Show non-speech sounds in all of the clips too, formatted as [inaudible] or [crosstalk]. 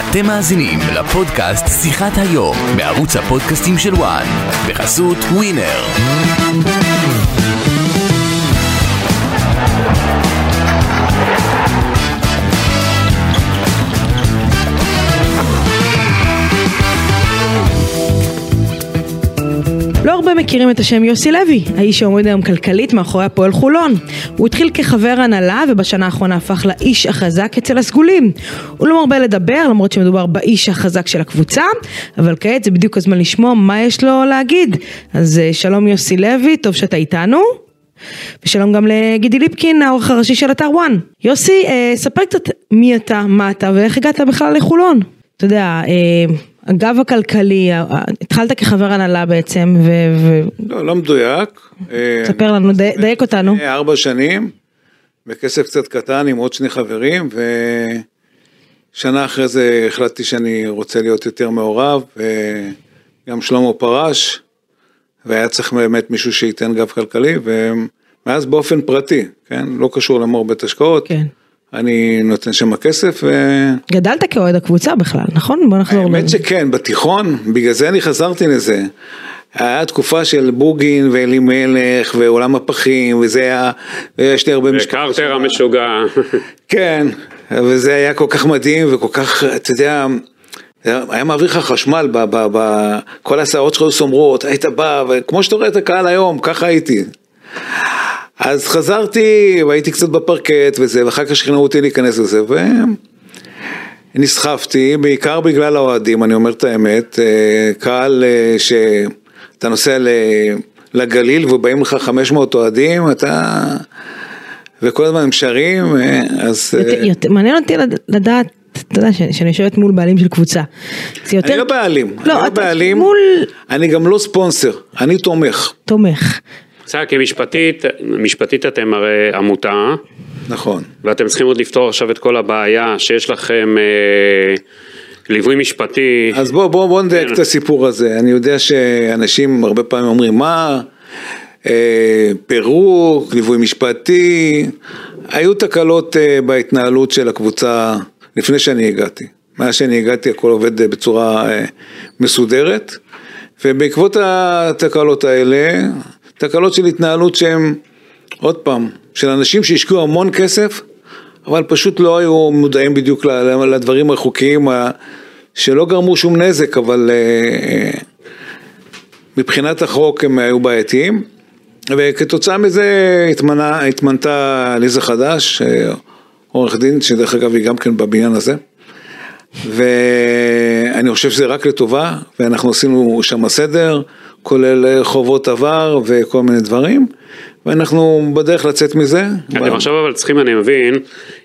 אתם מאזינים לפודקאסט שיחת היום בערוץ הפודקאסטים של וואן בחסות ווינר. הרבה מכירים את השם יוסי לוי, האיש שעומד היום כלכלית מאחורי הפועל חולון. הוא התחיל כחבר הנהלה ובשנה האחרונה הפך לאיש החזק אצל הסגולים. הוא לא מרבה לדבר למרות שמדובר באיש החזק של הקבוצה, אבל כעת זה בדיוק הזמן לשמוע מה יש לו להגיד. אז אה, שלום יוסי לוי, טוב שאתה איתנו. ושלום גם לגידי ליפקין, העורך הראשי של אתר וואן. יוסי, אה, ספר קצת מי אתה, מה אתה ואיך הגעת בכלל לחולון. אתה יודע, אה, הגב הכלכלי, אה, התחלת כחבר הנהלה בעצם, ו... ו- לא, לא מדויק. אה, ספר לנו, די- דייק אותנו. לפני ארבע שנים, בכסף קצת קטן עם עוד שני חברים, ושנה אחרי זה החלטתי שאני רוצה להיות יותר מעורב, וגם שלמה פרש, והיה צריך באמת מישהו שייתן גב כלכלי, ומאז באופן פרטי, כן? לא קשור למור בית השקעות. כן. אני נותן שם כסף, ו... גדלת כאוהד הקבוצה בכלל, נכון? בוא נחזור. האמת ל- שכן, בתיכון, בגלל זה אני חזרתי לזה. היה תקופה של בוגין ואלימלך ועולם הפחים וזה היה, ויש לי הרבה משפחות. וקרטר המשוגע. כן, וזה היה כל כך מדהים וכל כך, אתה יודע, היה מעביר לך חשמל, ב, ב, ב, כל הסערות שלך היו סומרות, היית בא, וכמו שאתה רואה את הקהל היום, ככה הייתי. אז חזרתי והייתי קצת בפרקט וזה, ואחר כך שכנעו אותי להיכנס לזה, ונסחפתי, בעיקר בגלל האוהדים, אני אומר את האמת, אה, קהל אה, שאתה נוסע לגליל ובאים לך 500 אוהדים, אתה... וכל הזמן הם שרים, אה, אז... מעניין אותי לד- לדעת, אתה יודע, שאני יושבת מול בעלים של קבוצה. זה יותר... אני לא בעלים, אני לא, לא אתה בעלים, מול אני גם לא ספונסר, אני תומך, תומך. בסדר, כי משפטית, אתם הרי עמותה, נכון. ואתם צריכים עוד לפתור עכשיו את כל הבעיה שיש לכם אה, ליווי משפטי. אז בוא, בוא, בוא נדייק כן. את הסיפור הזה. אני יודע שאנשים הרבה פעמים אומרים, מה, אה, פירוק, ליווי משפטי, היו תקלות אה, בהתנהלות של הקבוצה לפני שאני הגעתי. מאז שאני הגעתי הכל עובד אה, בצורה אה, מסודרת, ובעקבות התקלות האלה, תקלות של התנהלות שהן, עוד פעם, של אנשים שהשקיעו המון כסף, אבל פשוט לא היו מודעים בדיוק לדברים החוקיים ה- שלא גרמו שום נזק, אבל אה, מבחינת החוק הם היו בעייתיים, וכתוצאה מזה התמנה, התמנתה ליזה חדש, אה, עורך דין, שדרך אגב היא גם כן בבניין הזה, ואני חושב שזה רק לטובה, ואנחנו עשינו שם סדר, כולל חובות עבר וכל מיני דברים, ואנחנו בדרך לצאת מזה. אתם עכשיו אבל צריכים, אני מבין,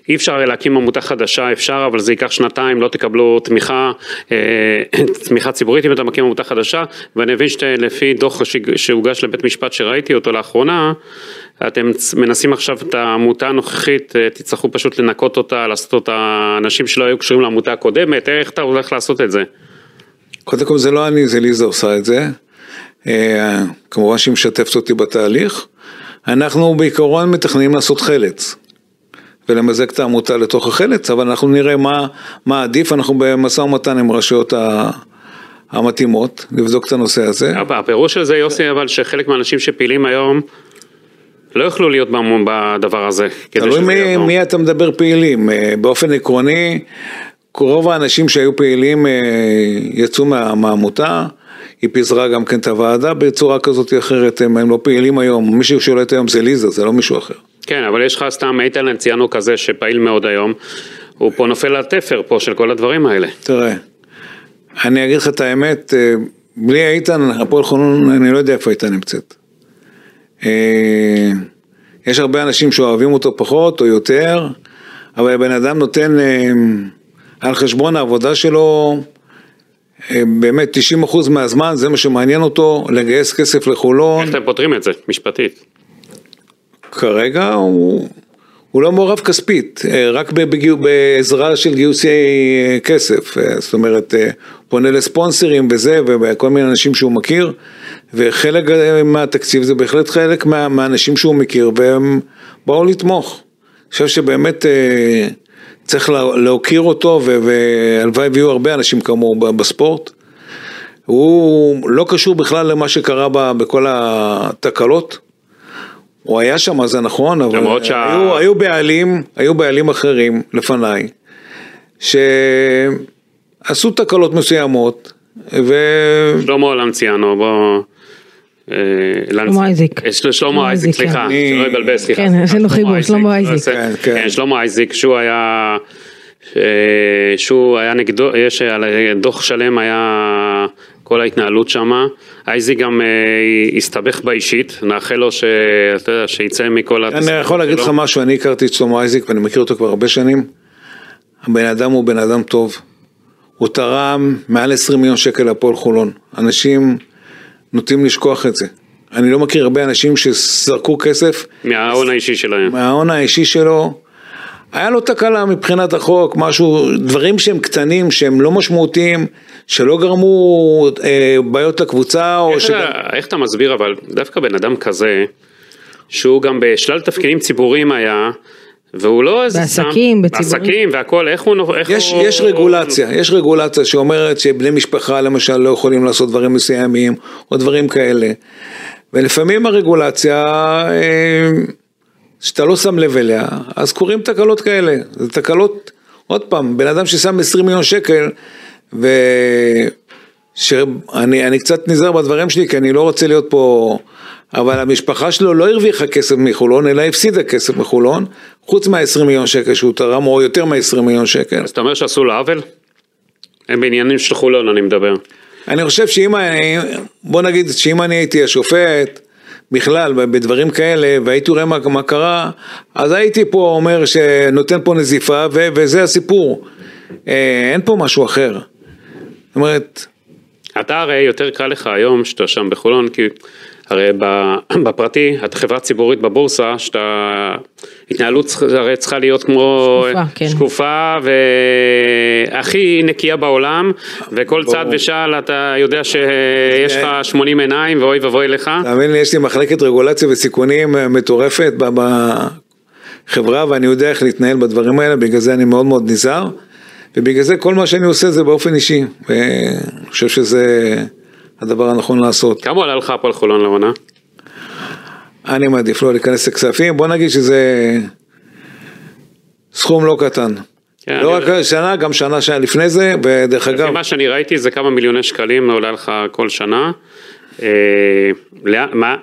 אי אפשר להקים עמותה חדשה, אפשר, אבל זה ייקח שנתיים, לא תקבלו תמיכה, אה, [clears throat] תמיכה ציבורית אם אתה מקים עמותה חדשה, ואני מבין שלפי דוח שהוגש לבית משפט שראיתי אותו לאחרונה, אתם מנסים עכשיו את העמותה הנוכחית, אה, תצטרכו פשוט לנקות אותה, לעשות אותה אנשים שלא היו קשורים לעמותה הקודמת, איך אתה הולך לעשות את זה? קודם כל זה לא אני, זה ליזה עושה את זה. אה, כמובן שהיא משתפת אותי בתהליך. אנחנו בעיקרון מתכננים לעשות חלץ. ולמזג את העמותה לתוך החלץ, אבל אנחנו נראה מה, מה עדיף, אנחנו במשא ומתן עם הרשויות ה- המתאימות, לבדוק את הנושא הזה. הפירוש של זה יוסי אבל שחלק מהאנשים שפעילים היום לא יוכלו להיות במ- בדבר הזה. תלוי מי. מי אתה מדבר פעילים, אה, באופן עקרוני, רוב האנשים שהיו פעילים אה, יצאו מה, מהעמותה, היא פיזרה גם כן את הוועדה בצורה כזאת או אחרת, הם, הם לא פעילים היום, מי ששולט היום זה ליזה, זה לא מישהו אחר. כן, אבל יש לך סתם איתן אנציאנו כזה שפעיל מאוד היום, הוא פה נופל לתפר פה של כל הדברים האלה. תראה, אני אגיד לך את האמת, אה, בלי איתן, הפועל חולון, אני לא יודע איפה איתן נמצאת. אה, יש הרבה אנשים שאוהבים אותו פחות או יותר, אבל הבן אדם נותן אה, על חשבון העבודה שלו, באמת 90% מהזמן זה מה שמעניין אותו, לגייס כסף לחולון. איך אתם פותרים את זה, משפטית? כרגע הוא, הוא לא מעורב כספית, אה, רק בגיו, בעזרה של גיוסי אה, כסף, אה, זאת אומרת, פונה לספונסרים וזה, וכל מיני אנשים שהוא מכיר, וחלק מהתקציב זה בהחלט חלק מה, מהאנשים שהוא מכיר, והם באו לתמוך. אני חושב שבאמת צריך לה- להוקיר אותו, והלוואי ויהיו הרבה אנשים כמוהו בספורט. הוא לא קשור בכלל למה שקרה ב- בכל התקלות. הוא היה שם, זה נכון, אבל שה- היו, היו בעלים, היו בעלים אחרים לפניי, שעשו תקלות מסוימות, ו... שלמה לנציאנו, בוא... אה, שלמה אייזיק. אה, סליחה, כן. שלא יבלבל, סליחה. כן, סליחה, עשינו חיבור, שלמה אייזיק. כן, כן. כן, שלמה אייזיק, שהוא היה, אה, שהוא היה נגדו, יש על דוח שלם היה כל ההתנהלות שם. אייזיק גם אה, הסתבך באישית, נאחל לו שאתה יודע, שיצא מכל אני יכול להגיד לך. משהו, אני הכרתי את שלמה אייזיק ואני מכיר אותו כבר הרבה שנים. הבן אדם הוא בן אדם טוב. הוא תרם מעל 20 מיליון שקל להפועל חולון. אנשים נוטים לשכוח את זה. אני לא מכיר הרבה אנשים שזרקו כסף מההון האישי שלהם. מההון האישי שלו. היה לו תקלה מבחינת החוק, משהו, דברים שהם קטנים, שהם לא משמעותיים, שלא גרמו אה, בעיות לקבוצה, או איך שגם... אתה- איך אתה מסביר אבל, דווקא בן אדם כזה, שהוא גם בשלל תפקידים ציבוריים היה, והוא לא איזה... בעסקים, סם- בציבורי. בעסקים והכל, איך הוא... איך יש, הוא... יש רגולציה, יש רגולציה שאומרת שבני משפחה למשל לא יכולים לעשות דברים מסוימים, או דברים כאלה. ולפעמים הרגולציה, אה, שאתה לא שם לב אליה, אז קורים תקלות כאלה. זה תקלות, עוד פעם, בן אדם ששם 20 מיליון שקל, ו... שאני אני קצת נזהר בדברים שלי, כי אני לא רוצה להיות פה... אבל המשפחה שלו לא הרוויחה כסף מחולון, אלא הפסידה כסף מחולון, חוץ מה-20 מיליון שקל שהוא תרם, או יותר מ-20 מיליון שקל. אז אתה אומר שעשו לו עוול? הם בעניינים של חולון אני מדבר. אני חושב שאם, בוא נגיד שאם אני הייתי השופט, בכלל, בדברים כאלה, והייתי רואה מה, מה קרה, אז הייתי פה אומר שנותן פה נזיפה, ו, וזה הסיפור. אה, אין פה משהו אחר. זאת אומרת, אתה הרי יותר קל לך היום שאתה שם בחולון, כי הרי ב- [clears throat] בפרטי, את חברה ציבורית בבורסה, שאתה, התנהלות הרי צריכה להיות כמו שקופה, כן. שקופה והכי נקייה בעולם, וכל ברור. צד ושעל אתה יודע שיש לך 80 עיניים ואוי ואבוי לך. תאמין לי, יש לי מחלקת רגולציה וסיכונים אה, מטורפת בחברה, ואני יודע איך להתנהל בדברים האלה, בגלל זה אני מאוד מאוד נזהר, ובגלל זה כל מה שאני עושה זה באופן אישי, ואני חושב שזה הדבר הנכון לעשות. כמה עולה לך הפועל חולון לעונה? אני מעדיף לא להיכנס לכספים, בוא נגיד שזה סכום לא קטן. כן, לא רק שנה, גם שנה שנה לפני זה, ודרך אגב, מה שאני ראיתי זה כמה מיליוני שקלים עולה לך כל שנה. אה, לאן- מה,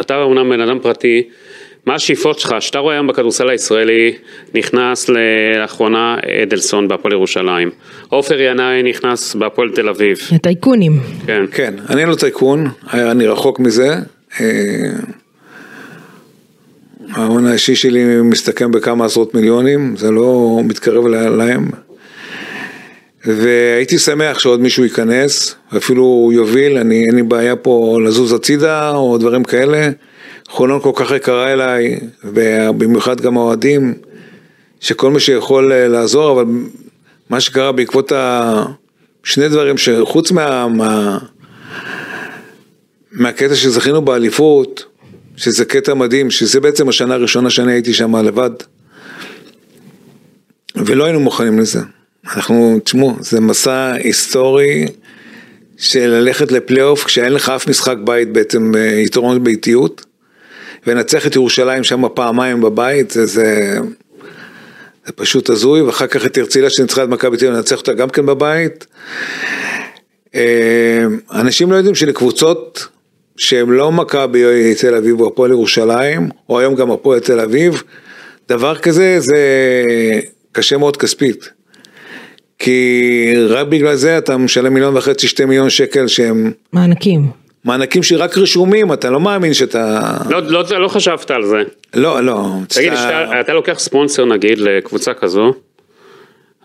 אתה אומנם בן אדם פרטי, מה השאיפות שלך, שאתה רואה היום בכדורסל הישראלי, נכנס לאחרונה אדלסון בהפועל ירושלים, עופר ינאי נכנס בהפועל תל אביב, הטייקונים. כן, כן, אני לא טייקון, אני רחוק מזה. אה, ההון האישי שלי מסתכם בכמה עשרות מיליונים, זה לא מתקרב להם. והייתי שמח שעוד מישהו ייכנס, אפילו יוביל, אני, אין לי בעיה פה לזוז הצידה או דברים כאלה. חולון כל כך יקרה אליי, ובמיוחד גם האוהדים, שכל מי שיכול אה, לעזור, אבל מה שקרה בעקבות. שני דברים שחוץ מה... מה... מהקטע שזכינו באליפות, שזה קטע מדהים, שזה בעצם השנה הראשונה שאני הייתי שם לבד. ולא היינו מוכנים לזה. אנחנו, תשמעו, זה מסע היסטורי של ללכת לפלייאוף כשאין לך אף משחק בית בעצם אה, יתרון ביתיות, ולנצח את ירושלים שם פעמיים בבית, זה, זה, זה פשוט הזוי, ואחר כך את הרצליה שניצחה את מכבי תל אביב, אותה גם כן בבית. אה, אנשים לא יודעים שלקבוצות שהן לא מכבי תל אביב או הפועל ירושלים, או היום גם הפועל תל אביב, דבר כזה זה קשה מאוד כספית. כי רק בגלל זה אתה משלם מיליון וחצי, שתי מיליון שקל שהם מענקים. מענקים שרק רשומים, אתה לא מאמין שאתה... לא, לא, לא חשבת על זה, לא, לא. תגיד, אתה- שאתה, אתה לוקח ספונסר נגיד לקבוצה כזו,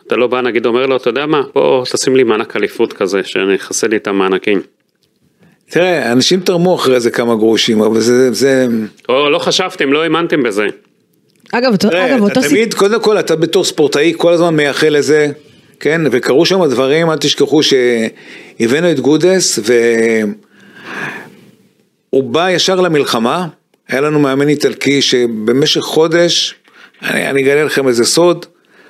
אתה לא בא נגיד אומר לו, אתה יודע מה, בוא תשים לי מענק אליפות כזה, שיכסה לי את המענקים. תראה, אנשים תרמו אחרי זה כמה גרושים, אבל זה... זה... או לא חשבתם, לא האמנתם בזה. אגב, תראה, אגב, אתה אותו סיפור. תמיד, קודם כל, אתה בתור ספורטאי כל הזמן מייחל לזה, כן? וקרו שם דברים, אל תשכחו שהבאנו את גודס, והוא בא ישר למלחמה, היה לנו מאמן איטלקי שבמשך חודש, אני, אני אגלה לכם איזה סוד,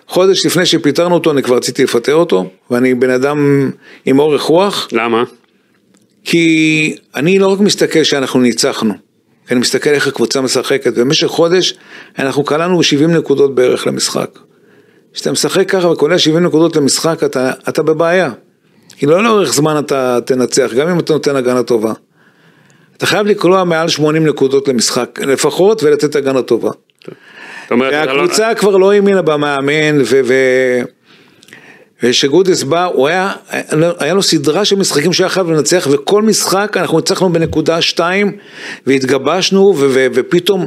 חודש לפני שפיטרנו אותו, אני כבר רציתי לפטר אותו, ואני בן אדם עם אורך רוח, למה? כי אני לא רק מסתכל שאנחנו ניצחנו, אני מסתכל איך הקבוצה משחקת, במשך חודש אנחנו קלענו 70 נקודות בערך למשחק. כשאתה משחק ככה וקולע 70 נקודות למשחק, אתה, אתה בבעיה. כי לא לאורך זמן אתה תנצח, גם אם אתה נותן הגנה טובה. אתה חייב לקלוע מעל 80 נקודות למשחק לפחות ולתת הגנה טובה. לא- והקבוצה כבר לא האמינה במאמן, ו... ו... וכשגודס בא, הוא היה, היה לו סדרה של משחקים שהיה חייב לנצח, וכל משחק אנחנו ניצחנו בנקודה שתיים, והתגבשנו, ו- ו- ופתאום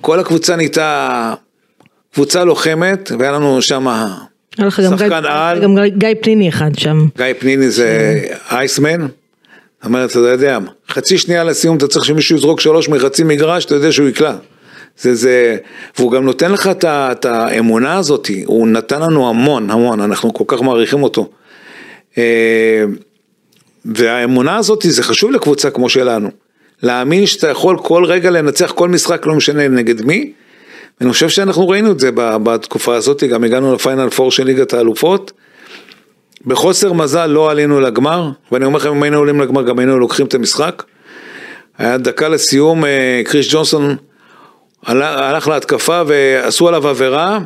כל הקבוצה נהייתה קבוצה לוחמת, והיה לנו שם שחקן על, גם גיא- פניני אחד שם. גיא פניני זה אייסמן, אומרת, אתה יודע, חצי שנייה לסיום אתה צריך שמישהו יזרוק שלוש מחצי מגרש, אתה יודע שהוא יקלע. זה, זה, והוא גם נותן לך את, את האמונה הזאת, הוא נתן לנו המון, המון, אנחנו כל כך מעריכים אותו. אה, והאמונה הזאת זה חשוב לקבוצה כמו שלנו. להאמין שאתה יכול כל רגע לנצח כל משחק, לא משנה נגד מי. אני חושב שאנחנו ראינו את זה בתקופה הזאת, גם הגענו לפיינל פור של ליגת האלופות. בחוסר מזל לא עלינו לגמר, ואני אומר לכם, אם היינו עולים לגמר גם היינו לוקחים את המשחק. היה דקה לסיום, אה, קריס ג'ונסון הלך, להתקפה ועשו עליו עבירה,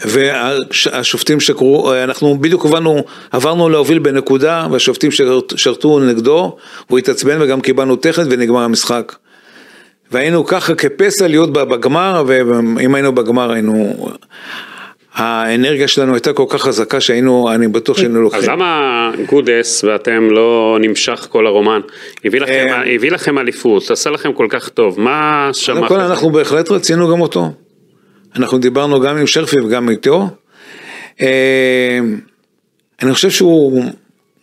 והשופטים שקרו, אה, אנחנו בדיוק הבנו, עברנו להוביל בנקודה, והשופטים שרת- שרתו נגדו, הוא התעצבן וגם קיבלנו טכנית ונגמר המשחק. והיינו ככה כפסע להיות בגמר, ואם היינו בגמר היינו... האנרגיה שלנו הייתה כל כך חזקה שהיינו, אני בטוח שהיינו אז לוקחים. למה גודס ואתם לא נמשך כל הרומן? הביא לכם, אה, הביא לכם אליפות, עשה לכם כל כך טוב, מה קודם שמעת? כל אנחנו בהחלט רצינו גם אותו. אנחנו דיברנו גם עם שרפי וגם איתו. אה, אני חושב שהוא,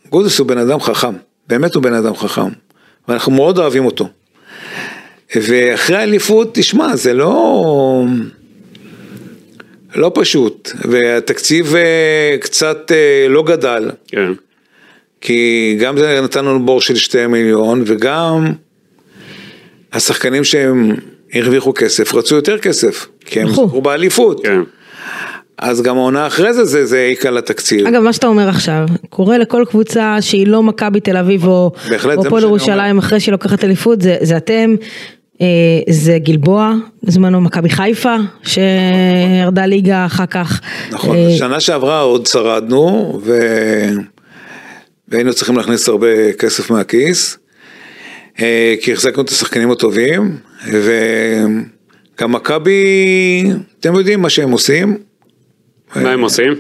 גודס הוא בן אדם חכם, באמת הוא בן אדם חכם, ואנחנו מאוד אוהבים אותו. ואחרי האליפות, תשמע, זה לא... לא פשוט, והתקציב אה, קצת אה, לא גדל, כן. כי גם זה נתן לנו בור של שתי מיליון, וגם השחקנים שהם הרוויחו כסף, רצו יותר כסף, כי הם נכון. זכו באליפות. כן. אז גם העונה אחרי זה, זה, זה העיק על התקציב. אגב, מה שאתה אומר עכשיו, קורה לכל קבוצה שהיא לא מכבי תל אביב או בהחלט, או זה מה הפועל שאני ירושלים אחרי שהיא לוקחת אליפות, זה, זה אתם, זה גלבוע, בזמנו מכבי חיפה, שירדה ליגה אחר כך. נכון, אה, שנה שעברה עוד שרדנו, ו... והיינו צריכים להכניס הרבה כסף מהכיס, אה, כי החזקנו את השחקנים הטובים, וגם מכבי, אתם יודעים מה שהם עושים, מה הם עושים?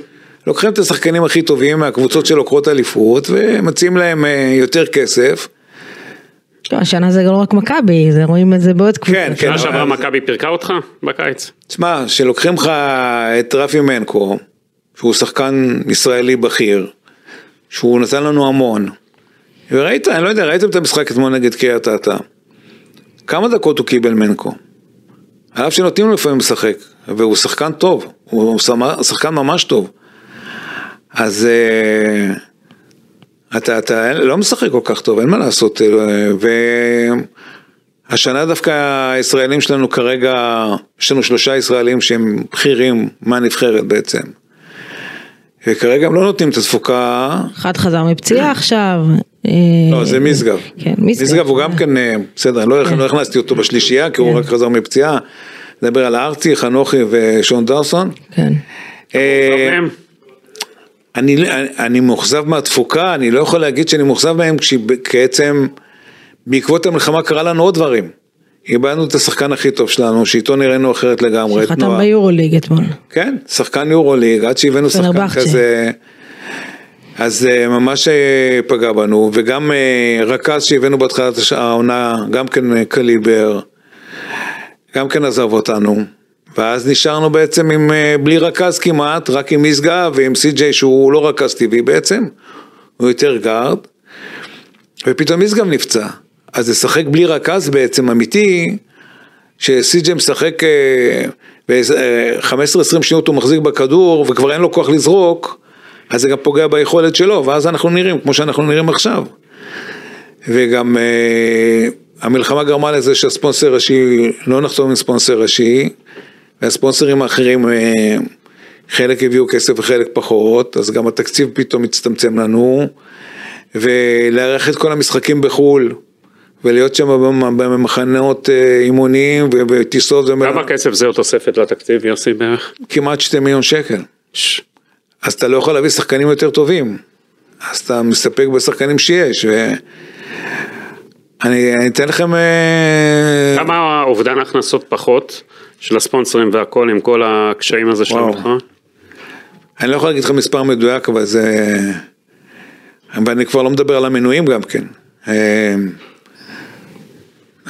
לוקחים את השחקנים הכי טובים מהקבוצות שלוקחות אליפות, ומציעים להם אה, יותר כסף. לא, השנה זה לא רק מכבי, זה רואים את זה בעוד קבוצות. כן, כן. שנה שעברה מכבי פירקה אותך בקיץ? תשמע, שלוקחים לך את רפי מנקו, שהוא שחקן ישראלי בכיר, שהוא נתן לנו המון, וראית, אני לא יודע, ראיתם את המשחק אתמול נגד קריית אתא. כמה דקות הוא קיבל מנקו? על אף שנותנים לו לפעמים לשחק, והוא שחקן טוב, הוא שחקן ממש טוב. אז אה, אתה, אתה לא משחק כל כך טוב, אין מה לעשות. אה, והשנה דווקא הישראלים שלנו כרגע, יש לנו שלושה ישראלים שהם בכירים מהנבחרת בעצם. וכרגע הם לא נותנים את התפוקה, אחד חזר מפציעה [clears throat] עכשיו. אה, לא, זה משגב. כן, משגב. משגב הוא גם כן, אה, בסדר, לא לא הכנסתי אותו בשלישייה, כי הוא כן. רק חזר מפציעה. נדבר על ארצי, חנוכי ושון דרסון. כן. אני, אני, אני מאוכזב מהתפוקה, אני לא יכול להגיד שאני מאוכזב מהם, כשבעצם בעקבות המלחמה קרה לנו עוד דברים. איבדנו את השחקן הכי טוב שלנו, שאיתו נראינו אחרת לגמרי, את שחתם נועה. ביורוליג אתמול. כן, שחקן יורוליג, עד שהבאנו שחקן פנרבחצ'ה. כזה, אז אה, ממש אה, פגע בנו, וגם אה, רכז שהבאנו בהתחלת העונה, גם כן קליבר, גם כן עזב אותנו. ואז נשארנו בעצם עם, אה, בלי רכז כמעט, רק עם משגב ועם סי.ג'יי שהוא לא רכז טבעי בעצם, הוא יותר גארד, ופתאום משגב נפצע. אז לשחק בלי רכז בעצם אמיתי, שסי.ג'יי משחק אה, ב-15-20 שניות הוא מחזיק בכדור וכבר אין לו כוח לזרוק, אז זה גם פוגע ביכולת שלו, ואז אנחנו נראים כמו שאנחנו נראים עכשיו. וגם אה, המלחמה גרמה לזה שהספונסר ראשי, לא נחתום עם ספונסר ראשי, והספונסרים האחרים אה, חלק הביאו כסף וחלק פחות, אז גם התקציב פתאום הצטמצם לנו, ולארח את כל המשחקים בחו"ל, ולהיות שם במ- במחנות אה, אימונים ובטיסות, זה כמה כסף זה עוד תוספת לתקציב, יוסי, בערך? כמעט שתי מיליון שקל. ש- אז אתה לא יכול להביא שחקנים יותר טובים. אז אתה מסתפק בשחקנים שיש. ו... אני, אני אתן לכם... אה, כמה אובדן הכנסות פחות של הספונסרים והכל עם כל הקשיים הזה של וואו. המלחמה? אני לא יכול להגיד לך מספר מדויק, אבל זה... ואני כבר לא מדבר על המנויים גם כן. אה,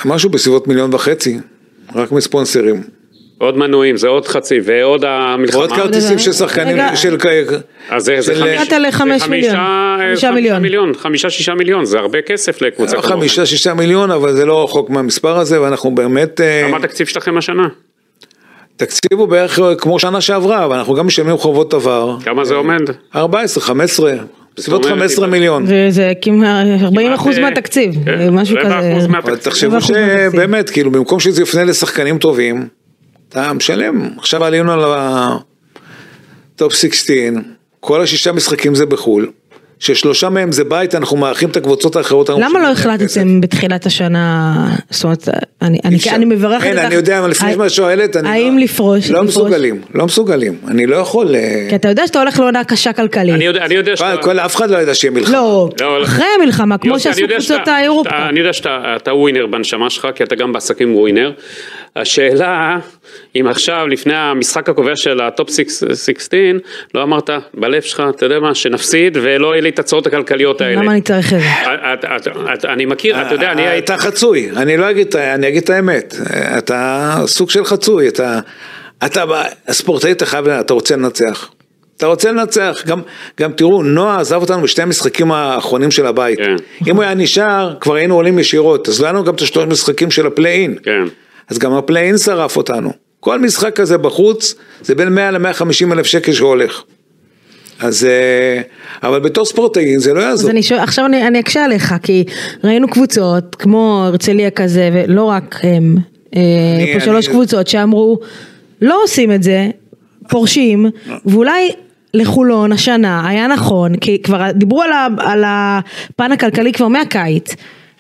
משהו בסביבות מיליון וחצי, רק מספונסרים. עוד מנויים, זה עוד חצי, ועוד המלחמה. עוד כרטיסים של שחקנים. של... אז זה, זה של- חמיש- הגעת לחמש זה מיליון. חמישה, חמישה חמישה מיליון. מיליון, חמישה שישה מיליון, זה הרבה כסף לקבוצה לא חמישה, שישה מיליון, אבל זה לא רחוק מהמספר הזה, ואנחנו באמת... אה, כמה התקציב שלכם השנה? תקציב הוא בערך כמו שנה שעברה, אבל אנחנו גם משלמים חובות עבר. כמה זה עומד? 14, 15, בסביבות אומרת, 15 אם- מיליון. וזה כמעט 40 אחוז כמעט, אה, מהתקציב, כן, משהו רבע כזה. אבל התקציב. תחשבו. שבאמת, כאילו, במקום שזה יופנה לשחקנים טובים, אתה משלם. עכשיו עלינו על הטופ 16, כל השישה משחקים זה בחו"ל, ששלושה מהם זה בית, אנחנו מארחים את הקבוצות האחרות. אנחנו למה לא. החלטתם בתחילת השנה, זאת אומרת, אני, אני. אני מברכת אין, אותך. אני יודע, אבל לפני שאת שואלת, אני האם לא- לפרוש? לא לפרוש? מסוגלים, לא מסוגלים. אני לא יכול... אה, כי אתה יודע שאתה הולך לעונה קשה כלכלית. אני יודע, אני יודע שאתה... כל- אף אחד לא ידע שיהיה מלחמה. לא, לא. אחרי המלחמה, כמו שעשו קבוצות האירופה. אני יודע שאתה אתה winner בנשמה שלך, כי אתה גם בעסקים winner. השאלה, אם עכשיו, לפני המשחק הקובע של הטופ 16, לא אמרת בלב שלך, אתה יודע מה, שנפסיד ולא יהיה לי את הצעות הכלכליות האלה. למה אני צריך את זה? את- את- את- אני מכיר, אתה יודע, אני אה, הייתי... אתה חצוי, אני לא אגיד, אני אגיד את האמת, אתה סוג של חצוי, אתה, אתה הספורטאי אתה חייב, אתה רוצה לנצח. אתה רוצה לנצח, גם, גם תראו, נועה עזב אותנו בשתי המשחקים האחרונים של הבית. כן. אם הוא היה נשאר, כבר היינו עולים ישירות, אז לא לנו גם את השלוש משחקים של הפליי-אין. כן. אז גם הפליי-אין שרף אותנו. כל משחק כזה בחוץ, זה בין 100 ל-150 אלף שקל שהולך. אז, אה, אבל בתור ספורטאי זה לא אז יעזור. אני שואל, עכשיו אני, אני אקשה עליך, כי ראינו קבוצות כמו הרצליה כזה, ולא רק הם, אה, אני- פה שלוש אני- קבוצות שאמרו, לא עושים את זה, פורשים, ואולי לחולון השנה היה נכון, כי כבר דיברו על, ה, על הפן הכלכלי כבר מהקיץ.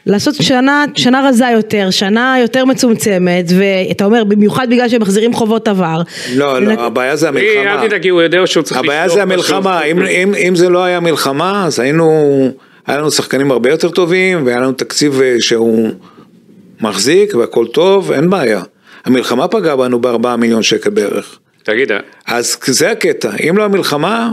לעשות שנה, שנה רזה יותר, שנה יותר מצומצמת, ואתה אומר, במיוחד בגלל שהם מחזירים חובות עבר. לא, לא, הבעיה זה המלחמה. אל תדאגי, הוא יודע שהוא צריך הבעיה לשלוט זה המלחמה. אם, אם, אם זה לא היה מלחמה, אז היינו, היה לנו שחקנים הרבה יותר טובים, והיה לנו תקציב אה, שהוא מחזיק והכל טוב, אין בעיה. המלחמה פגעה בנו בארבעה מיליון שקל בערך. תגיד, אז זה הקטע, אם לא המלחמה,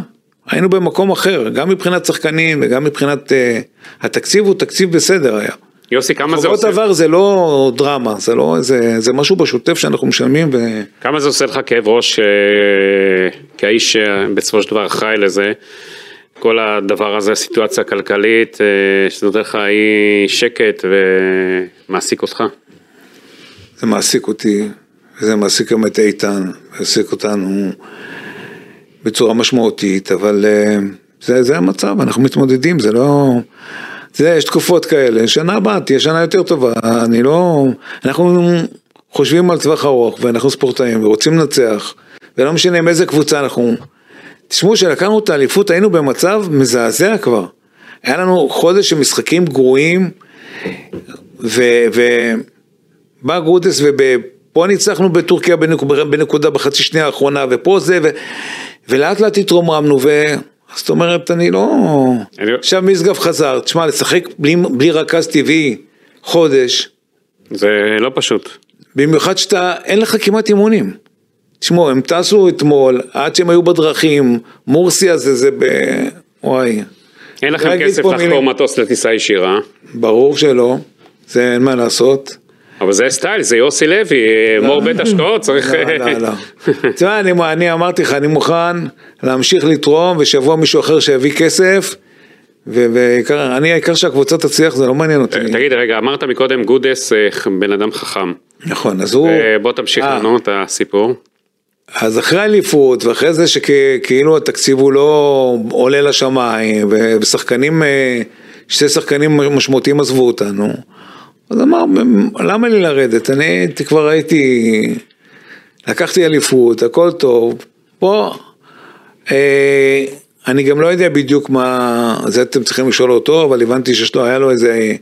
היינו במקום אחר, גם מבחינת שחקנים וגם מבחינת... אה, התקציב הוא תקציב בסדר היה. יוסי, כמה זה חובות עושה? עבר זה לא דרמה, זה לא איזה, זה משהו בשוטף שאנחנו משלמים ו... כמה זה עושה לך כאב ראש, אה, כאיש שבסופו של דבר אחראי לזה, כל הדבר הזה, הסיטואציה הכלכלית, אה, שזה נותן לך אי שקט ומעסיק אותך? זה מעסיק אותי, וזה מעסיק גם את איתן, מעסיק אותנו בצורה משמעותית, אבל אה, זה, זה המצב, אנחנו מתמודדים, זה לא... זה, יש תקופות כאלה, שנה הבאה תהיה שנה יותר טובה, אני לא... אנחנו חושבים על טווח ארוך, ואנחנו ספורטאים, ורוצים לנצח, ולא משנה עם איזה קבוצה אנחנו... תשמעו, כשלקחנו את האליפות היינו במצב מזעזע כבר. היה לנו חודש של משחקים גרועים, ו... ו... בא גודס ופה ניצחנו בטורקיה בנק, בנקודה בחצי שנייה האחרונה ופה זה ו, ולאט לאט התרוממנו ו... זאת אומרת אני לא... אני- עכשיו משגב חזר, תשמע לשחק בלי, בלי רכז טבעי חודש, זה לא פשוט. במיוחד שאתה אין לך כמעט אימונים. תשמעו הם טסו אתמול עד שהם היו בדרכים, מורסיה זה זה ב... וואי. אין לא לכם כסף לחקור מילים. מטוס לטיסה ישירה, ברור שלא, זה אין מה לעשות. אבל זה סטייל, זה יוסי לוי, מור בית השקעות, צריך... לא, לא, לא. [laughs] תשמע, אני, אמרתי לך, אני מוכן להמשיך לתרום, ושיבוא מישהו אחר שיביא כסף, ו- ועיקר, אני העיקר שהקבוצה תצליח, זה לא מעניין אותי. תגיד, רגע, אמרת מקודם גודס אה, בן אדם חכם. נכון, אז הוא... אה, בוא תמשיך אה, לנו את הסיפור. אז אחרי האליפות, ואחרי זה שכאילו התקציב הוא לא עולה לשמיים, ושחקנים, אה, שתי שחקנים משמעותיים עזבו אותנו, אז אמר, למה לי לרדת? אני כבר הייתי, לקחתי אליפות, הכל טוב, פה אה, אני גם לא יודע בדיוק מה, זה אתם צריכים לשאול אותו, אבל הבנתי שיש לו, היה לו איזה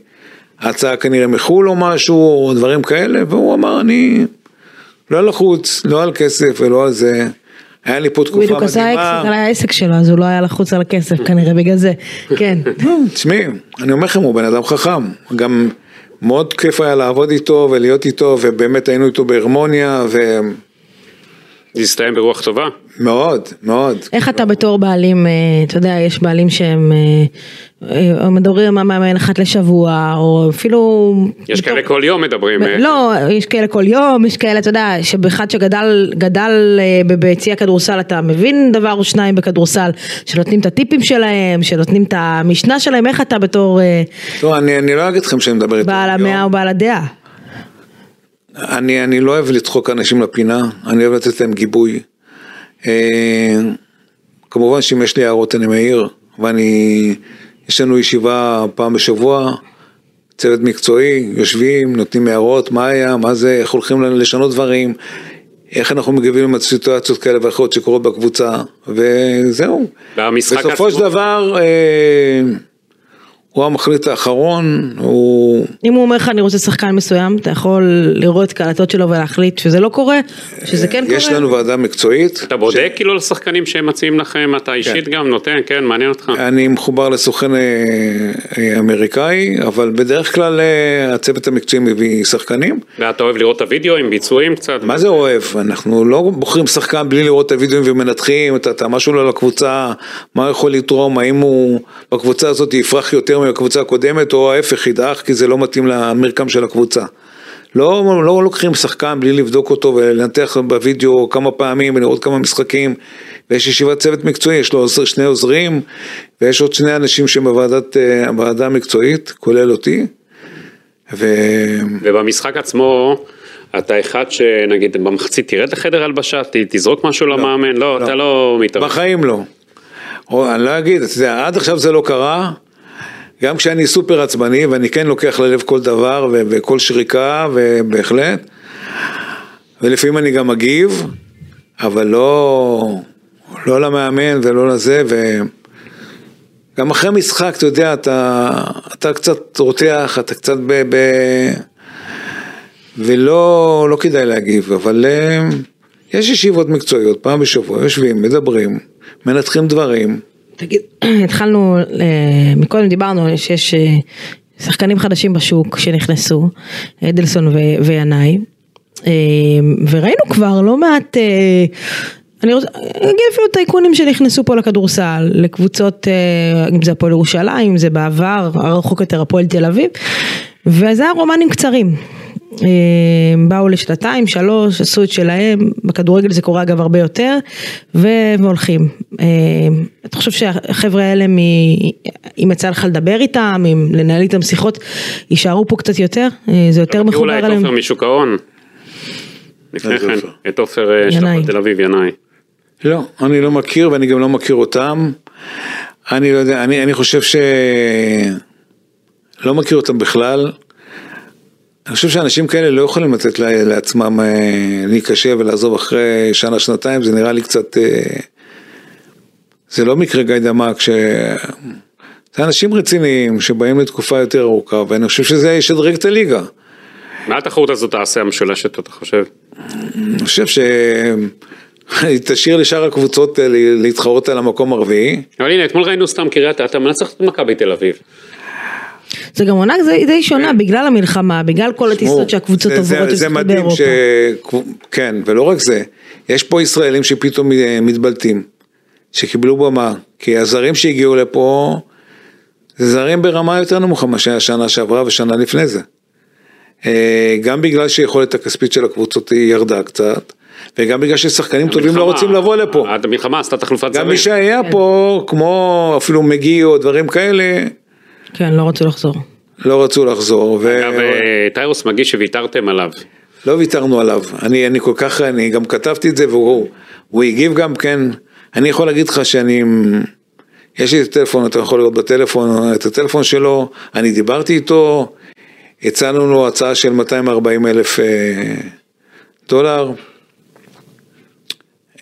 הצעה כנראה מחו"ל או משהו, או דברים כאלה, והוא אמר, אני לא לחוץ, לא על כסף ולא על זה. היה לי פה הוא תקופה בדיוק עשה מדהימה. אקזיט על העסק שלו, אז הוא לא היה לחוץ על הכסף כנראה בגלל זה. כן. [laughs] תשמעי, אני אומר לכם, הוא בן אדם חכם. גם מאוד כיף היה לעבוד איתו ולהיות איתו, ובאמת היינו איתו בהרמוניה, זה הסתיים ברוח טובה. ומאוד, מאוד. איך אתה בתור בעלים, אה, אתה יודע, יש בעלים שהם אה, אה, מדברים על מאמן אחת לשבוע, או אפילו... יש בתור- כאלה כל יום מדברים. לא, יש כאלה כל יום, יש כאלה, אתה יודע, שבאחד שגדל ביציע הכדורסל, אתה מבין דבר או שניים בכדורסל, שנותנים את הטיפים שלהם, שנותנים את המשנה שלהם, איך אתה בתור לא, אני, אני לא אגיד לכם שאני מדבר איתו. בעל. המאה או בעל הדעה? אני, אני לא אוהב לדחוק אנשים לפינה, אני אוהב לתת להם גיבוי. אה, כמובן שאם יש לי הערות אני מעיר, ואני, יש לנו ישיבה פעם בשבוע, צוות מקצועי, יושבים, נותנים הערות, מה היה, מה זה, איך הולכים לשנות דברים, איך אנחנו מגיבים לסיטואציות כאלה ואחרות שקורות בקבוצה, וזהו. בסופו של דבר, אה, הוא המחליט האחרון, הוא... אם הוא אומר לך אני רוצה שחקן מסוים, אתה יכול לראות קלטות שלו ולהחליט שזה לא קורה, שזה כן קורה. יש לנו ועדה מקצועית. אתה בודק כאילו לשחקנים שהם מציעים לכם, אתה אישית גם נותן, כן, מעניין אותך. אני מחובר לסוכן אה, אה, אמריקאי, אבל בדרך כלל אה, הצוות המקצועי מביא שחקנים. ואתה אוהב לראות את הוידאו עם ביצועים קצת? מה זה אוהב? אנחנו לא בוחרים שחקן בלי לראות את הוידאוים ומנתחים את את משהו לו לקבוצה, מה הוא יכול לתרום, האם הוא בקבוצה הזאת יפרח יותר מהקבוצה הקודמת, או ההפך ידעך כי זה לא מתאים למרקם של הקבוצה. לא, לא לוקחים שחקן בלי לבדוק אותו ולנתח בווידאו כמה פעמים ולראות כמה משחקים ויש ישיבת צוות מקצועי, יש לו עוזר, שני עוזרים ויש עוד שני אנשים שהם בוועדת, אה, המקצועית, כולל אותי. ו... ובמשחק עצמו, אתה אחד שנגיד במחצית תרד לחדר הלבשה, ת- תזרוק משהו למאמן, לא, אתה לא מתערב. בחיים לא. או, אני לא אגיד, אתה יודע, עד עכשיו זה לא קרה, גם כשאני סופר עצבני, ואני כן לוקח ללב כל דבר ו- וכל שריקה, ובהחלט, ולפעמים אני גם מגיב, אבל לא, לא למאמן ולא לזה, וגם אחרי משחק, אתה יודע, אתה, אתה קצת רותח, אתה קצת ב... ב... ולא לא כדאי להגיב, אבל אה, יש ישיבות מקצועיות, פעם בשבוע, יושבים, מדברים, מנתחים דברים. תגיד, [clears throat] התחלנו, אה, מקודם דיברנו שיש אה, שחקנים חדשים בשוק שנכנסו, אדלסון ו- וינאי, אה, וראינו כבר לא מעט, אני רוצה, אגיד אפילו טייקונים שנכנסו פה לכדורסל, לקבוצות, אם זה הפועל ירושלים, אם זה בעבר, הרחוק יותר הפועל תל אביב, וזה היה רומנים קצרים. אה, באו לשנתיים, שלוש, עשו את שלהם, בכדורגל זה קורה אגב הרבה יותר, והולכים. אה, אתה חושב שהחבר'ה האלה, מ- אם יצא לך לדבר איתם, אם לנהל איתם שיחות, יישארו פה קצת יותר? אה, זה יותר מחובר אולי את אליהם? עופר משוק ההון. לפני כן? את עופר אה, של ינאי. הפועל תל אביב, ינאי. לא, אני לא מכיר ואני גם לא מכיר אותם. אני לא יודע, אני, אני חושב ש... לא מכיר אותם בכלל. אני חושב שאנשים כאלה לא יכולים לתת לעצמם אה, להיקשב ולעזוב אחרי שנה, שנתיים, זה נראה לי קצת... אה, זה לא מקרה גיא דמק, ש... זה אנשים רציניים שבאים לתקופה יותר ארוכה, ואני חושב שזה ישדרג את הליגה. מה התחרות הזאת תעשה המשולשת, אתה חושב? אני חושב ש... תשאיר לשאר הקבוצות אה, להתחרות על המקום הרביעי. אבל הנה, אתמול ראינו סתם קריית אתא מנצחת את מכבי תל אביב. זה גם עונה די- די שונה בגלל המלחמה, בגלל כל הטיסות שהקבוצות זה- זה- עוברות זה שמשחקות מדהים באירופה. ש... כן, ולא רק זה, יש פה ישראלים שפתאום אה, מתבלטים, שקיבלו במה, כי הזרים שהגיעו לפה, זה זרים ברמה יותר נמוכה מאשר השנה שעברה ושנה לפני זה. אה, גם בגלל שיכולת הכספית של הקבוצות היא ירדה קצת, וגם בגלל ששחקנים טובים לא המלחמה- רוצים לבוא לפה. המלחמה עשתה תחלופת גם מי זרים. שהיה פה, כמו אפילו מגי או דברים כאלה, כן, לא רצו לחזור. לא רצו לחזור. ו... אגב, אה, טיירוס מגיש שוויתרתם עליו. לא ויתרנו עליו, אני, אני כל כך, אני גם כתבתי את זה והוא הוא הגיב גם כן, אני יכול להגיד לך שאני, יש לי את הטלפון, אתה יכול לראות בטלפון את הטלפון שלו, אני דיברתי איתו, הצענו לו הצעה של 240 אלף אה, דולר,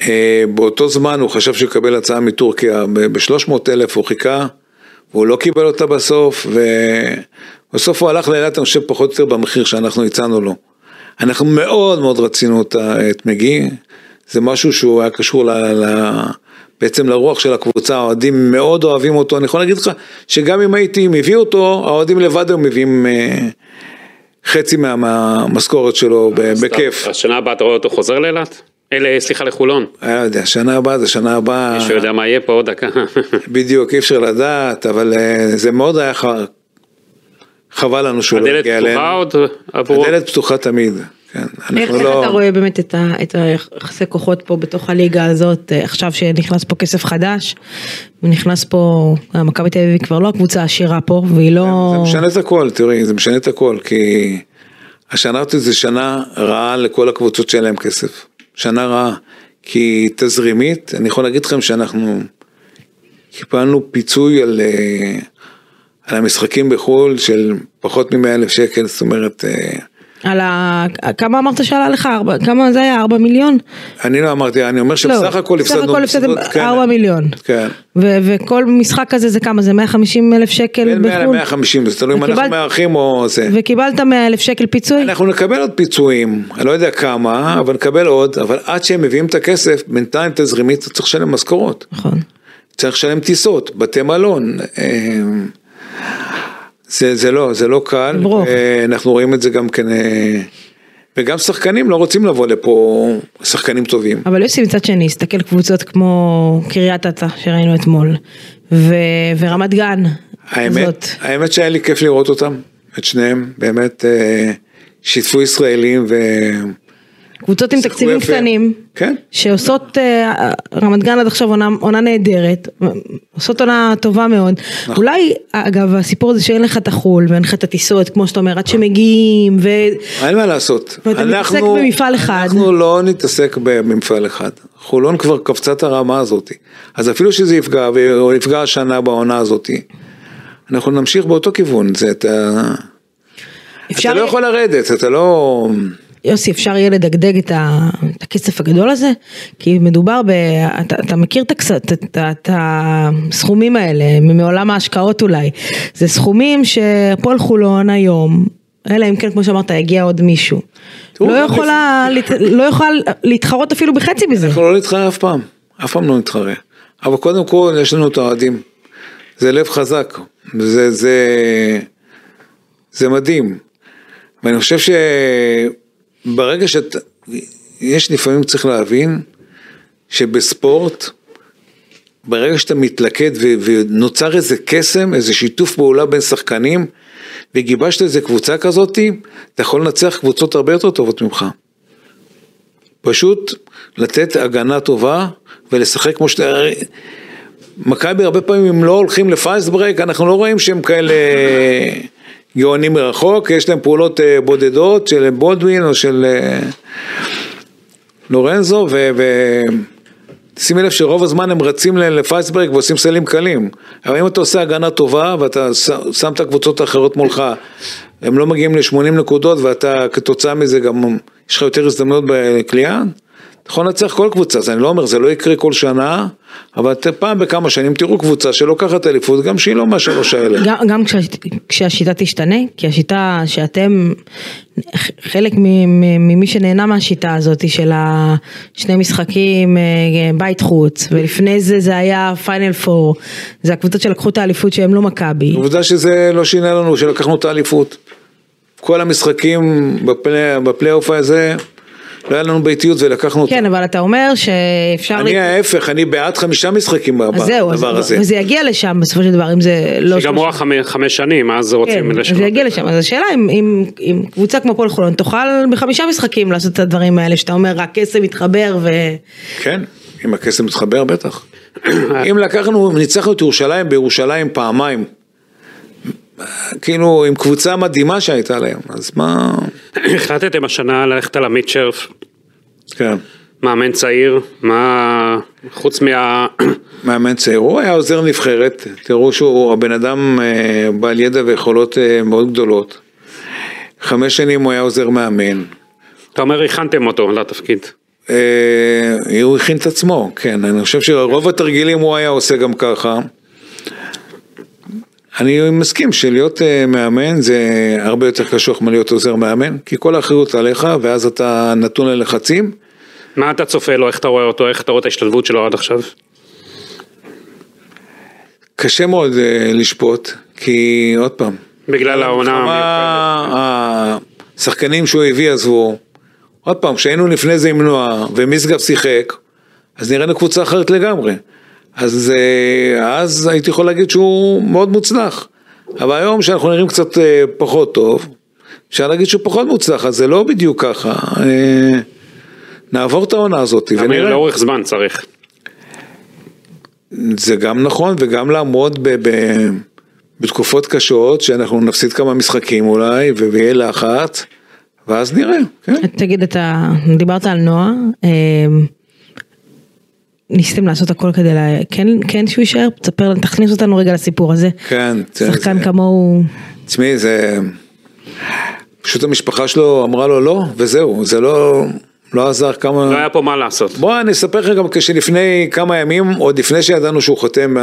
אה, באותו זמן הוא חשב שהוא יקבל הצעה מטורקיה ב-300 אלף, הוא חיכה, והוא לא קיבל אותה בסוף, ובסוף הוא הלך לאילת, אני חושב, פחות או יותר במחיר שאנחנו הצענו לו. אנחנו מאוד מאוד רצינו את, את מגי, זה משהו שהוא היה קשור ל, ל, בעצם לרוח של הקבוצה, האוהדים מאוד אוהבים אותו, אני יכול להגיד לך שגם אם הייתי מביא אותו, האוהדים לבד היו מביאים אה, חצי מהמשכורת שלו בכיף. השנה הבאה אתה רואה אותו חוזר לאילת? אלה, סליחה, לחולון. אני לא יודע, שנה הבאה זה שנה הבאה. מישהו יודע מה יהיה פה עוד דקה. [laughs] בדיוק, אי אפשר לדעת, אבל אה, זה מאוד היה חבל לנו שהוא לא הגיע אלינו. הדלת פתוחה עוד עבורו? הדלת פתוחה תמיד. כן, איך, לא... אתה רואה באמת את, ה, את היחסי כוחות פה בתוך הליגה הזאת, אה, עכשיו שנכנס פה כסף חדש, ונכנס פה, מכבי תל אביב היא כבר לא הקבוצה העשירה פה, והיא לא... זה משנה את הכל, תראי, זה משנה את הכל, כי השנה הזאת זה שנה רעה לכל הקבוצות שאין להם כסף. שנה רעה, כי תזרימית, אני יכול להגיד לכם שאנחנו קיבלנו פיצוי על, אה, על המשחקים בחו"ל של פחות מ-100 אלף שקל, זאת אומרת... על ה... כמה אמרת שעלה לך? ארבע, כמה זה היה? ארבע מיליון? אני לא אמרתי, אני אומר שבסך לא, הכל הפסדנו. בסך הכל הפסדתם כן. ארבע מיליון. כן. ו- וכל משחק כזה זה כמה? זה 150 אלף שקל בחו"ל? בין 100 ל-150, זה תלוי אם אנחנו מארחים או זה. וקיבלת 100 אלף שקל פיצוי? אנחנו נקבל עוד פיצויים, אני לא יודע כמה, אבל נקבל עוד, אבל עד שהם מביאים את הכסף, בינתיים תזרימית צריך לשלם משכורות. נכון. צריך לשלם טיסות, בתי מלון. אה, זה, זה לא, זה לא קל, ברור. אנחנו רואים את זה גם כן, אה, וגם שחקנים לא רוצים לבוא לפה, שחקנים טובים. אבל יוסי מצד שני, הסתכל קבוצות כמו קריית אתא שראינו אתמול, ו, ורמת גן. האמת, זאת. האמת שהיה לי כיף לראות אותם, את שניהם, באמת אה, שיתפו ישראלים ו... קבוצות עם תקציבים. קטנים, כן. שעושות, אה, רמת גן עד עכשיו עונה, עונה נהדרת, עושות עונה טובה מאוד. נכון. אולי, אגב, הסיפור הזה שאין לך את החול ואין לך את הטיסות, כמו שאתה אומר, עד שמגיעים, ו... אין מה לעשות. ואתה מתעסק במפעל אחד. אנחנו לא נתעסק במפעל אחד. חולון כבר קפצה את הרמה הזאת. אז אפילו שזה יפגע, או יפגע השנה בעונה הזאת, אנחנו נמשיך באותו כיוון. זה אתה... אפשר... אתה לא יכול לרדת, אתה לא... יוסי, אפשר יהיה לדגדג את, ה, את הכסף הגדול הזה? כי מדובר ב... אתה, אתה מכיר את, הסכומים האלה, מעולם ההשקעות אולי. זה סכומים שהפועל חולון היום, אלא אם כן, כמו שאמרת, יגיע עוד מישהו. לא יכולה, לא יכולה להתחרות אפילו בחצי מזה. אנחנו לא נתחרה אף פעם, אף פעם לא נתחרה. אבל קודם כל יש לנו את האוהדים. זה לב חזק, זה, זה, זה מדהים. ואני חושב ש... ברגע שאתה, יש לפעמים צריך להבין שבספורט, ברגע שאתה מתלכד ו- ונוצר איזה קסם, איזה שיתוף פעולה בין שחקנים, וגיבשת איזה קבוצה כזאת, אתה יכול לנצח קבוצות הרבה יותר טובות ממך. פשוט לתת הגנה טובה ולשחק כמו שאתה... מכבי הרבה פעמים אם לא הולכים לפייסט ברייק, אנחנו לא רואים שהם כאלה גאונים מרחוק, יש להם פעולות אה, בודדות של בולדווין או של אה, לורנזו, ושימי לב שרוב הזמן הם רצים לפייסברג ועושים סלים קלים. אבל אם אתה עושה הגנה טובה ואתה שם את הקבוצות האחרות מולך, הם לא מגיעים ל-80 נקודות ואתה כתוצאה מזה גם, יש לך יותר הזדמנויות בקליעה, יכול לנצח כל קבוצה, אז אני לא אומר, זה לא יקרה כל שנה, אבל פעם בכמה שנים תראו קבוצה שלוקחת אליפות, גם שהיא לא מהשלוש האלה. גם, גם כשהשיטה תשתנה, כי השיטה שאתם, חלק ממי שנהנה מהשיטה הזאת של השני משחקים אה, בית חוץ, ולפני זה זה היה פיינל פור, זה הקבוצות שלקחו את האליפות שהם לא מכבי. עובדה שזה לא שינה לנו שלקחנו את האליפות. כל המשחקים בפלייאוף הזה, לא היה לנו ביתיות ולקחנו אותה. כן, אבל אתה אומר שאפשר... אני ההפך, אני בעד חמישה משחקים בדבר הזה. וזה יגיע לשם בסופו של דבר, אם זה לא... שגם הוא חמש שנים, אז רוצים לשנות. כן, זה יגיע לשם, אז השאלה אם קבוצה כמו פועל חולון תוכל בחמישה משחקים לעשות את הדברים האלה, שאתה אומר רק כסף מתחבר ו... כן, אם הכסף מתחבר בטח. [coughs] אם לקחנו, ניצחנו את ירושלים בירושלים פעמיים. כאילו עם קבוצה מדהימה שהייתה להם, אז מה... החלטתם השנה ללכת על עמית שרף. כן. מאמן צעיר, מה... חוץ מה... מאמן צעיר, הוא היה עוזר נבחרת, תראו שהוא הבן אדם אה, בעל ידע ויכולות אה, מאוד גדולות. חמש שנים הוא היה עוזר מאמן. אתה אומר הכנתם אותו לתפקיד. אה, הוא הכין את עצמו, כן, אני חושב שרוב התרגילים הוא היה עושה גם ככה. אני מסכים שלהיות אה, מאמן זה הרבה יותר קשוח מלהיות עוזר מאמן, כי כל האחריות עליך ואז אתה נתון ללחצים. מה אתה צופה לו, איך אתה רואה אותו, איך אתה רואה את ההשתלבות שלו עד עכשיו? קשה מאוד אה, לשפוט, כי עוד פעם, בגלל העונה המיוחדת. השחקנים שהוא הביא עזבו. עוד פעם, כשהיינו לפני זה עם נועה ומשגב שיחק, אז נראינו קבוצה אחרת לגמרי. אז אה, אז הייתי יכול להגיד שהוא מאוד מוצלח. אבל היום שאנחנו נראים קצת אה, פחות טוב, אפשר להגיד שהוא פחות מוצלח, אז זה לא בדיוק ככה. אה, נעבור את העונה הזאת אמיר, ונראה. לאורך זמן צריך. זה גם נכון וגם לעמוד ב, ב, בתקופות קשות שאנחנו נפסיד כמה משחקים אולי ויהיה לחץ ואז נראה, כן. תגיד, אתה דיברת על נועה, אה, ניסיתם לעשות הכל כדי, לה... כן, כן שהוא יישאר? תספר, תכניס אותנו רגע לסיפור הזה. כן, שחקן זה- כמוהו, תשמעי, זה... פשוט המשפחה שלו אמרה לו לא, וזהו, זה לא, לא עזר כמה... לא היה פה מה לעשות. בוא אני אספר לך גם כשלפני כמה ימים, עוד לפני שידענו שהוא חותם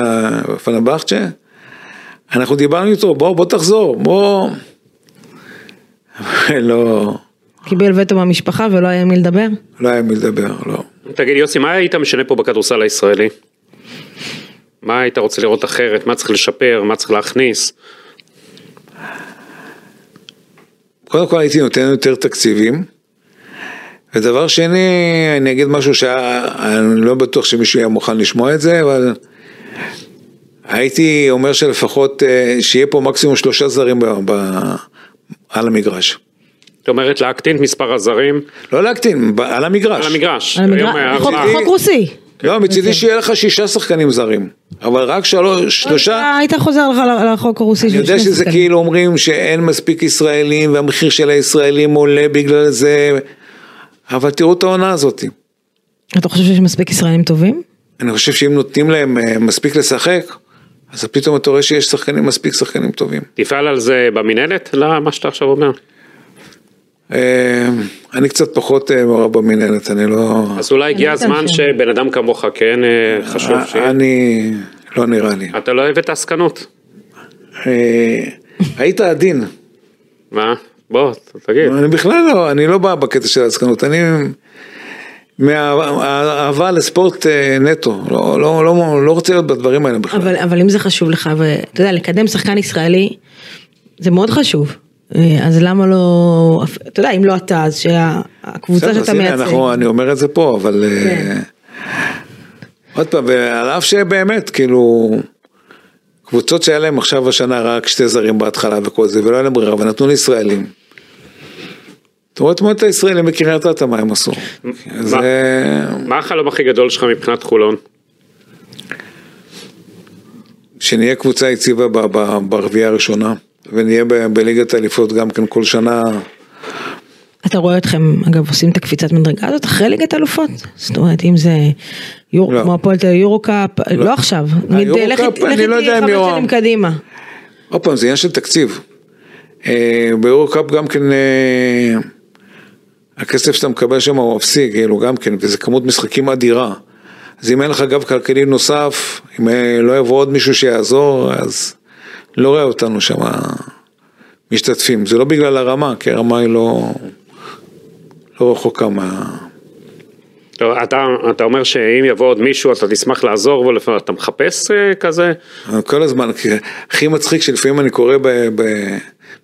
בפנבכצ'ה, אנחנו דיברנו איתו, בוא, בוא תחזור, בוא... [laughs] לא, קיבל וטו מהמשפחה ולא היה עם מי לדבר? לא היה מי לדבר, לא. תגיד יוסי, מה היית משנה פה בכדורסל הישראלי? מה היית רוצה לראות אחרת? מה צריך לשפר? מה צריך להכניס? קודם כל הייתי נותן יותר תקציבים. ודבר שני, אני אגיד משהו שאני לא בטוח שמישהו יהיה מוכן לשמוע את זה, אבל הייתי אומר שלפחות אה, שיהיה פה מקסימום שלושה זרים ב, ב, על המגרש. זאת אומרת להקטין את מספר הזרים לא להקטין, על המגרש. על המגרש. על המגרש, חוק- רוסי. לא, מצידי שיהיה לך שישה שחקנים זרים, אבל רק שלוש, שלושה. היית חוזר לך לחוק הרוסי אני יודע שזה שחקנים. כאילו אומרים שאין מספיק ישראלים והמחיר של הישראלים עולה בגלל זה, אבל תראו את העונה הזאת. אתה חושב שיש מספיק ישראלים טובים? אני חושב שאם נותנים להם אה, מספיק לשחק, אז פתאום אתה רואה שיש שחקנים, מספיק שחקנים טובים. תפעל על זה במינהלת? למה שאתה עכשיו אומר? אה, אני קצת פחות אה, מעורב במינהלת, אני לא... אז אולי הגיע הזמן ש- שבן אדם כמוך כן אה, חשוב אה, שיהיה. אני... לא נראה לי. אתה לא אוהב את העסקנות. אה, היית עדין. מה? בוא, תגיד. אני בכלל לא, אני לא בא בקטע של העסקנות, אני מהאהבה לספורט אה, נטו, לא, לא, לא, לא רוצה להיות בדברים האלה בכלל. אבל, אבל אם זה חשוב לך, ואתה יודע, לקדם שחקן ישראלי, זה מאוד חשוב. אה, אז למה לא, אתה יודע, אם לא אתה, אז שהקבוצה שאתה מייצג. אני אומר את זה פה, אבל... אה, כן. עוד פעם, ועל אף שבאמת, כאילו, קבוצות שהיה להם עכשיו השנה רק שתי זרים בהתחלה וכל זה, ולא היה להם ברירה, ונתנו לישראלים. אתה רואה אתמול את הישראלים בקריית אתא, מה הם עשו. מה החלום הכי גדול שלך מבחינת חולון? שנהיה קבוצה יציבה ברביעייה הראשונה, ונהיה ב- בליגת האליפות גם כן כל שנה. אתה רואה אתכם, אגב, עושים את הקפיצת מדרגה הזאת אחרי ליגת אלופות? זאת אומרת, אם זה יור, לא. כמו הפועל תל יורו קאפ, לא עכשיו. היורו לכי- קאפ, אני לא יודע אם חמש יורם. שנים קדימה. עוד פעם, זה עניין של תקציב. אה, ביורו-קאפ גם כן, אה, הכסף שאתה מקבל שם הוא אפסי, כאילו, גם כן, וזה כמות משחקים אדירה. אז אם אין לך גב כלכלי נוסף, אם אה, לא יבוא עוד מישהו שיעזור, אז לא רואה אותנו שם משתתפים. זה לא בגלל הרמה, כי הרמה היא לא, לא רחוקה מה... טוב, אתה, אתה אומר שאם יבוא עוד מישהו אתה תשמח לעזור בו, לפעמים אתה מחפש אה, כזה? כל הזמן, כי הכי מצחיק שלפעמים אני קורא ב- ב-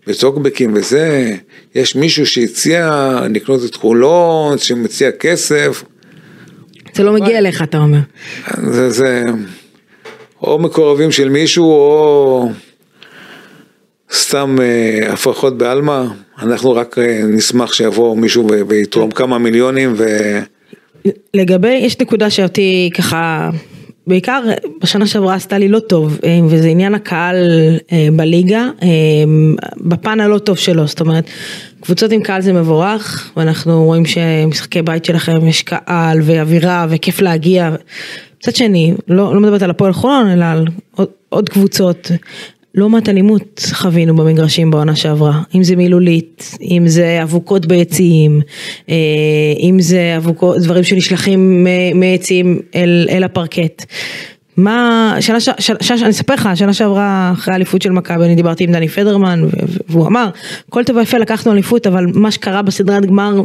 בטוקבקים וזה, יש מישהו שהציע לקנות את חולון, שמציע כסף, זה לא מגיע אליך, אתה אומר. זה, זה או מקורבים של מישהו או סתם אה, הפרחות בעלמא, אנחנו רק אה, נשמח שיבוא מישהו ויתרום כמה מיליונים ו... לגבי, יש נקודה שאותי ככה, בעיקר בשנה שעברה עשתה לי לא טוב, אה, וזה עניין הקהל בליגה, בפן הלא טוב שלו, זאת אומרת, קבוצות עם קהל זה מבורך, ואנחנו רואים שמשחקי בית שלכם יש קהל ואווירה וכיף להגיע. מצד שני, לא, לא מדברת על הפועל חולון, אלא על עוד, עוד קבוצות. לא מעט אלימות חווינו במגרשים בעונה שעברה, אם זה מילולית, אם זה אבוקות ביציעים, אה, אם זה אבוקות, דברים שנשלחים מיציעים אל, אל הפרקט. מה, שנה, ש... ש... ש... אני אספר לך, שנה שעברה אחרי האליפות של מכבי, אני דיברתי עם דני פדרמן. והוא אמר, כל טוב ויפה לקחנו אליפות, אבל מה שקרה בסדרת גמר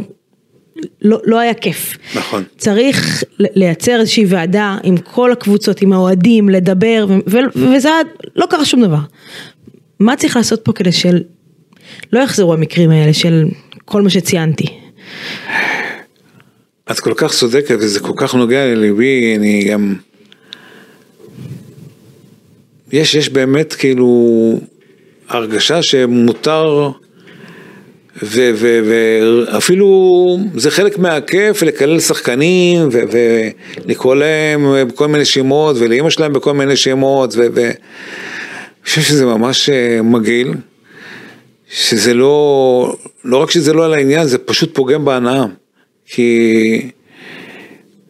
לא, לא היה כיף. נכון. צריך לייצר איזושהי ועדה עם כל הקבוצות, עם האוהדים, לדבר, ו- ו- וזה לא קרה שום דבר. מה צריך לעשות פה כדי של... לא יחזרו המקרים האלה של כל מה שציינתי. את כל כך צודקת וזה כל כך נוגע לליבי, אני גם... יש, יש באמת כאילו הרגשה שמותר ואפילו זה חלק מהכיף לקלל שחקנים ולקרוא להם בכל מיני שמות ולאימא שלהם בכל מיני שמות ו- ו- אני חושב שזה ממש אה, מגעיל, שזה לא, לא רק שזה לא על העניין, זה פשוט פוגם בהנאה. כי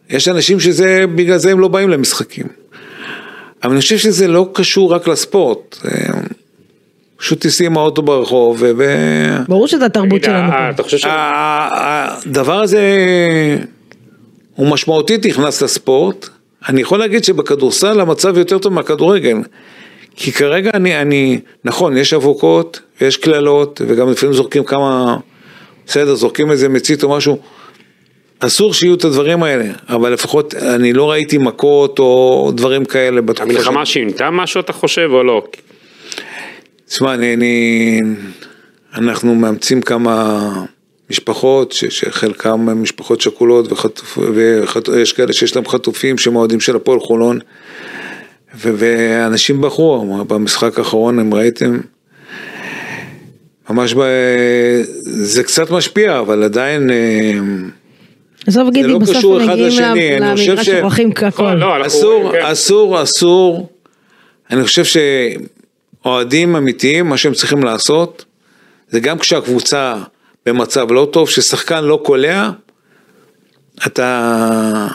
יש אנשים שזה, בגלל זה הם לא באים למשחקים. אבל אני חושב שזה לא קשור רק לספורט. פשוט תיסעי עם האוטו ברחוב ו... ברור שזה התרבות שלנו אה. אתה חושב ש... הדבר הזה הוא משמעותית נכנס לספורט. אני יכול להגיד שבכדורסל המצב יותר טוב מהכדורגל. כי כרגע אני, אני, נכון, יש אבוקות, יש קללות, וגם לפעמים זורקים כמה, בסדר, זורקים איזה מצית או משהו. אסור שיהיו את הדברים האלה, אבל לפחות אני לא ראיתי מכות או דברים כאלה בתקופה המלחמה שינתה משהו אתה חושב או לא? תשמע, אני, אני, אנחנו מאמצים כמה משפחות, ש, שחלקם הם משפחות שכולות, וחטופ, וחט, יש כאלה שיש להם חטופים שהם אוהדים של הפועל חולון, ו, ואנשים בחרו, במשחק האחרון, אם ראיתם, ממש ב, זה קצת משפיע, אבל עדיין, אה, עזוב גידי, לא בסוף הם מגיעים למגרש ש- שוכחים הכל. לא, אנחנו- אסור, כן. אסור, אסור, אני חושב שאוהדים אמיתיים, מה שהם צריכים לעשות, זה גם כשהקבוצה במצב לא טוב, ששחקן לא קולע, אתה,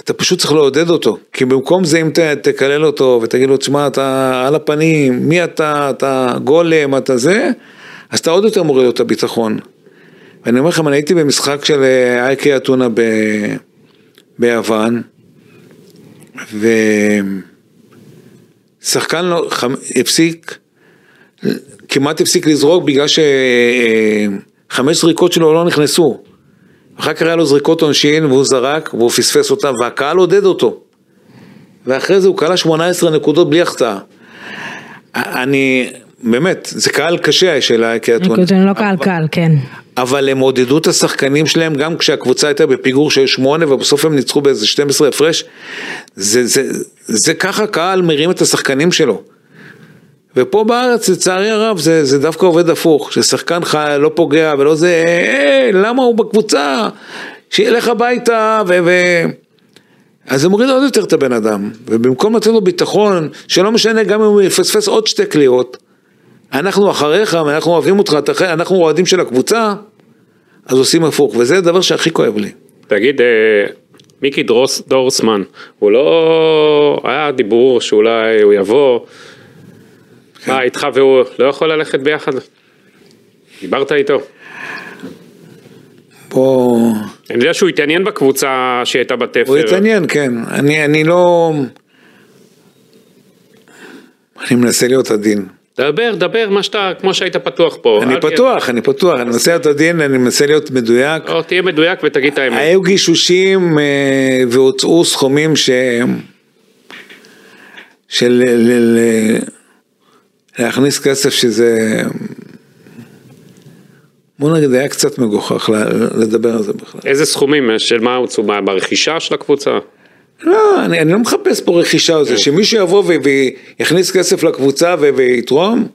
אתה פשוט צריך לעודד אותו, כי במקום זה אם ת, תקלל אותו ותגיד לו, תשמע, אתה על הפנים, מי אתה, אתה גולם, אתה זה, אז אתה עוד יותר מוריד לו את הביטחון. ואני אומר לכם, אני הייתי במשחק של אה, אייקי אתונה ב... ביוון, ושחקן לא, חמ... הפסיק, כמעט הפסיק לזרוק בגלל שחמש זריקות שלו לא נכנסו. אחר כך היה לו זריקות עונשין והוא זרק והוא פספס אותם והקהל עודד אותו. ואחרי זה הוא כלה 18 נקודות בלי החטאה. אני, באמת, זה קהל קשה של אייקי אתונה. זה לא קהל קל, כן. אבל הם עודדו את השחקנים שלהם גם כשהקבוצה הייתה בפיגור של שמונה ובסוף הם ניצחו באיזה 12 הפרש. זה, זה, זה ככה קהל מרים את השחקנים שלו. ופה בארץ לצערי הרב זה, זה דווקא עובד הפוך, ששחקן חי, לא פוגע ולא זה, אה, למה הוא בקבוצה, שילך הביתה ו... ו... אז זה מוריד עוד יותר את הבן אדם, ובמקום לתת לו ביטחון, שלא משנה גם אם הוא יפספס עוד שתי קליעות, אנחנו אחריך ואנחנו אוהבים אותך, אנחנו אוהדים של הקבוצה, אז עושים הפוך, וזה הדבר שהכי כואב לי. תגיד, אה, מיקי דרוס, דורסמן, הוא לא... היה דיבור שאולי הוא יבוא, כן. מה איתך והוא לא יכול ללכת ביחד? דיברת איתו. בוא... אני יודע שהוא התעניין בקבוצה שהייתה בתפר. הוא התעניין, כן. אני, אני לא... אני מנסה להיות עדין. דבר, דבר, מה שאתה, כמו שהיית פתוח פה. אני פתוח, אני פתוח, אני מנסה להיות עדין, אני מנסה להיות מדויק. לא, תהיה מדויק ותגיד את האמת. היו גישושים אה, והוצאו סכומים ש... של ל- ל- להכניס כסף שזה... בוא נגיד, היה קצת מגוחך לדבר על זה בכלל. איזה סכומים, של מה הוצאו, ברכישה של הקבוצה? לא, אני, אני לא מחפש פה רכישה על זה, שמישהו יבוא ויכניס כסף לקבוצה ויתרום,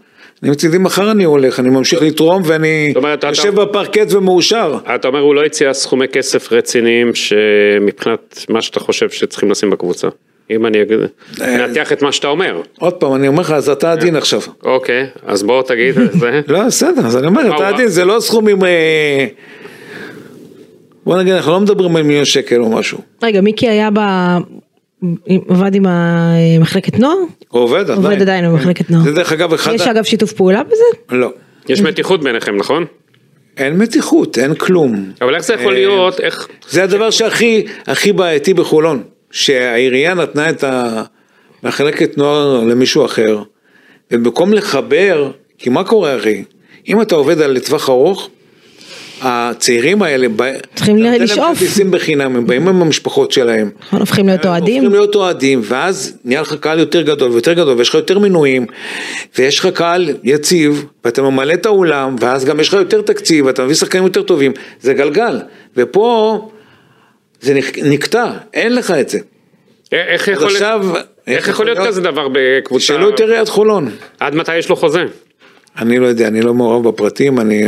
אני מצידי מחר אני הולך, אני ממשיך לתרום ואני אומרת, אתה- יושב בפרקט ומאושר. אתה אומר הוא לא הציע סכומי כסף רציניים שמבחינת מה שאתה חושב שצריכים לשים בקבוצה. אם אני אגיד, אה, ננתח את מה שאתה אומר. עוד פעם, אני אומר לך, אז אתה עדין עכשיו. אוקיי, אז בוא תגיד את זה. [laughs] לא, בסדר, אז אני אומר, אתה עדין, זה לא סכומים... בוא נגיד, אנחנו לא מדברים על מיליון שקל או משהו. רגע, מיקי היה ב... עבד עם המחלקת נוער? הוא עובד עדיין. עובד עדיין כן. במחלקת נוער. זה דרך אגב אחד... יש אגב שיתוף פעולה בזה? לא. יש מתיחות ביניכם, נכון? אין מתיחות, אין כלום. אבל איך זה יכול אה, להיות, איך... זה הדבר שהכי הכי בעייתי בחולון, שהעירייה נתנה את המחלקת נוער למישהו אחר, ובמקום לחבר, כי מה קורה אחי? אם אתה עובד על לטווח ארוך, הצעירים האלה, צריכים אתה נותן להם לשאוף. כרטיסים בחינם, הם באים עם המשפחות שלהם. נכון, הופכים להיות אוהדים? הופכים להיות אוהדים, ואז נהיה לך קהל יותר גדול ויותר גדול, ויש לך יותר מינויים, ויש לך קהל יציב, ואתה ממלא את האולם, ואז גם יש לך יותר תקציב, ואתה מביא שחקנים יותר טובים, זה גלגל. ופה זה נק- נקטע, אין לך את זה. אה, איך יכול עכשיו... איך יכול להיות כזה דבר בקבוצה? תשאלו את עיריית חולון. עד מתי יש לו חוזה? אני לא יודע, אני לא מעורב בפרטים, אני...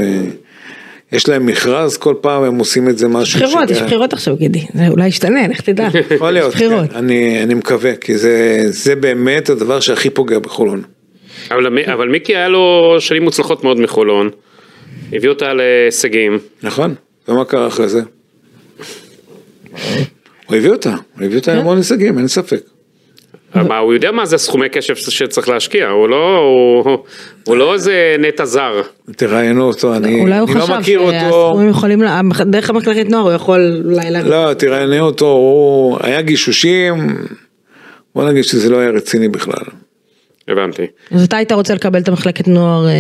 יש להם מכרז, כל פעם הם עושים את זה משהו... בחירות, ש- יש בחירות עכשיו גידי, זה אולי ישתנה, לך תדע. [laughs] יכול להיות, יש בחירות. כן, אני, אני מקווה, כי זה, זה באמת הדבר שהכי פוגע בחולון. אבל, מי- אבל מיקי היה לו שנים מוצלחות מאוד מחולון, הביא אותה להישגים, נכון? ומה קרה אחרי זה? הוא הביא אותה, הוא הביא אותה להמון הישגים, אין ספק. מה, הוא יודע מה זה סכומי כסף שצריך להשקיע, הוא לא, הוא, הוא לא איזה נטע זר. תראיינו אותו, אני, אולי הוא אני לא חשב מכיר אותו. שהסכומים יכולים, לה- דרך המחלקת נוער הוא יכול אולי להגיד. לא, תראיינו אותו, הוא היה גישושים, בוא נגיד שזה לא היה רציני בכלל. הבנתי. אז אתה היית רוצה לקבל את המחלקת נוער אה,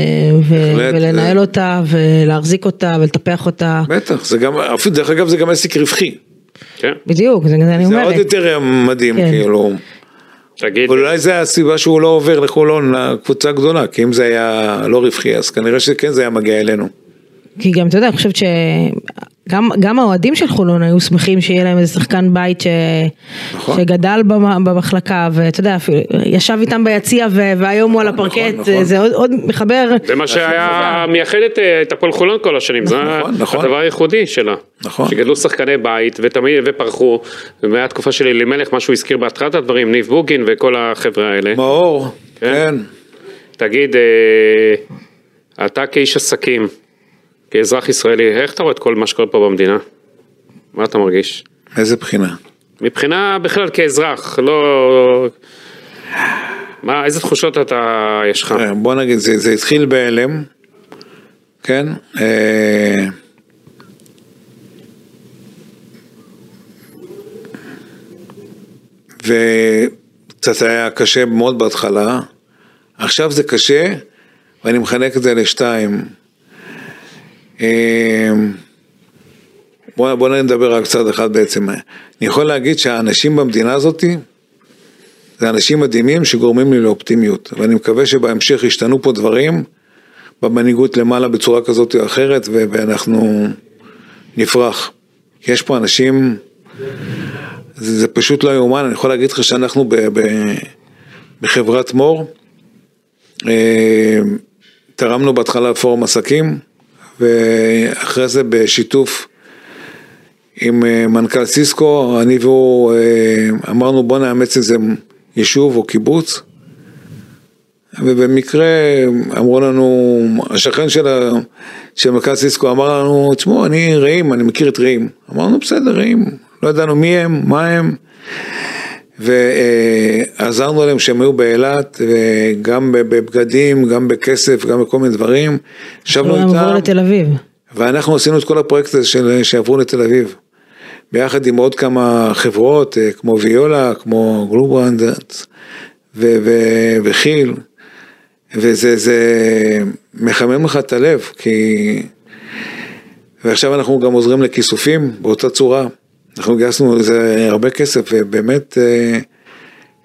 ו- בהחלט, ולנהל אה. אותה ולהחזיק אותה ולטפח אותה. בטח, זה גם, דרך אגב זה גם עסק רווחי. כן, בדיוק, זה זה אני זה עוד אומרת. יותר מדהים, כן. כאילו. תגיד, אבל אולי זה הסיבה שהוא לא עובר לחולון לקבוצה גדולה, כי אם זה היה לא רווחי, אז כנראה שכן זה היה מגיע אלינו. כי גם אתה יודע, אני חושבת שגם גם האוהדים של חולון היו שמחים שיהיה להם איזה שחקן בית ש... נכון. שגדל במ- במחלקה ואתה יודע, אפילו ישב איתם ביציע ו... והיום הוא על הפרקט, נכון. זה עוד, עוד מחבר. זה מה שהיה מייחד את, אה, את הפועל חולון כל השנים, זה נכון, נכון. הדבר הייחודי שלה. נכון. שגדלו שחקני בית ותמיד ופרחו, ומהתקופה של אלימלך, מה שהוא הזכיר בהתחלת הדברים, ניב בוגין וכל החבר'ה האלה. מאור, כן. כן. תגיד, אה, אתה כאיש עסקים, כאזרח ישראלי, איך אתה רואה את כל מה שקורה פה במדינה? מה אתה מרגיש? איזה בחינה. מבחינה בכלל כאזרח, לא... מה, איזה תחושות אתה, יש לך? אה, בוא נגיד, זה, זה התחיל בהלם, כן? אה, וקצת היה קשה מאוד בהתחלה, עכשיו זה קשה, ואני מחלק את זה לשתיים. אה, בוא, בוא נדבר רק צד אחד בעצם. אני יכול להגיד שהאנשים במדינה הזאתי, זה אנשים מדהימים שגורמים לי לאופטימיות, ואני מקווה שבהמשך ישתנו פה דברים במנהיגות למעלה בצורה כזאת או אחרת, ואנחנו נפרח. יש פה אנשים, זה, זה פשוט לא יאומן, אני יכול להגיד לך שאנחנו ב, ב, בחברת מור, אה, תרמנו בהתחלה לפורום עסקים, ואחרי זה בשיתוף עם אה, מנכ"ל סיסקו, אני והוא אה, אמרנו בוא נאמץ איזה יישוב או קיבוץ, ובמקרה אמרו לנו, השכן של, של מנכ"ל סיסקו אמר לנו, תשמעו, אני רעים, אני מכיר את רעים. אמרנו, בסדר, רעים, לא ידענו מי הם, מה הם, ועזרנו להם שהם היו באילת, גם בבגדים, גם בכסף, גם בכל מיני דברים. ישבנו הם עברו איתם. לתל אביב. ואנחנו עשינו את כל הפרויקט הזה של, שעברו לתל אביב. ביחד עם עוד כמה חברות, אה, כמו ויולה, כמו גלוברנד ו- ו- וכיל, וזה זה מחמם לך את הלב, כי... ועכשיו אנחנו גם עוזרים לכיסופים באותה צורה. אנחנו גייסנו לזה הרבה כסף, ובאמת אה,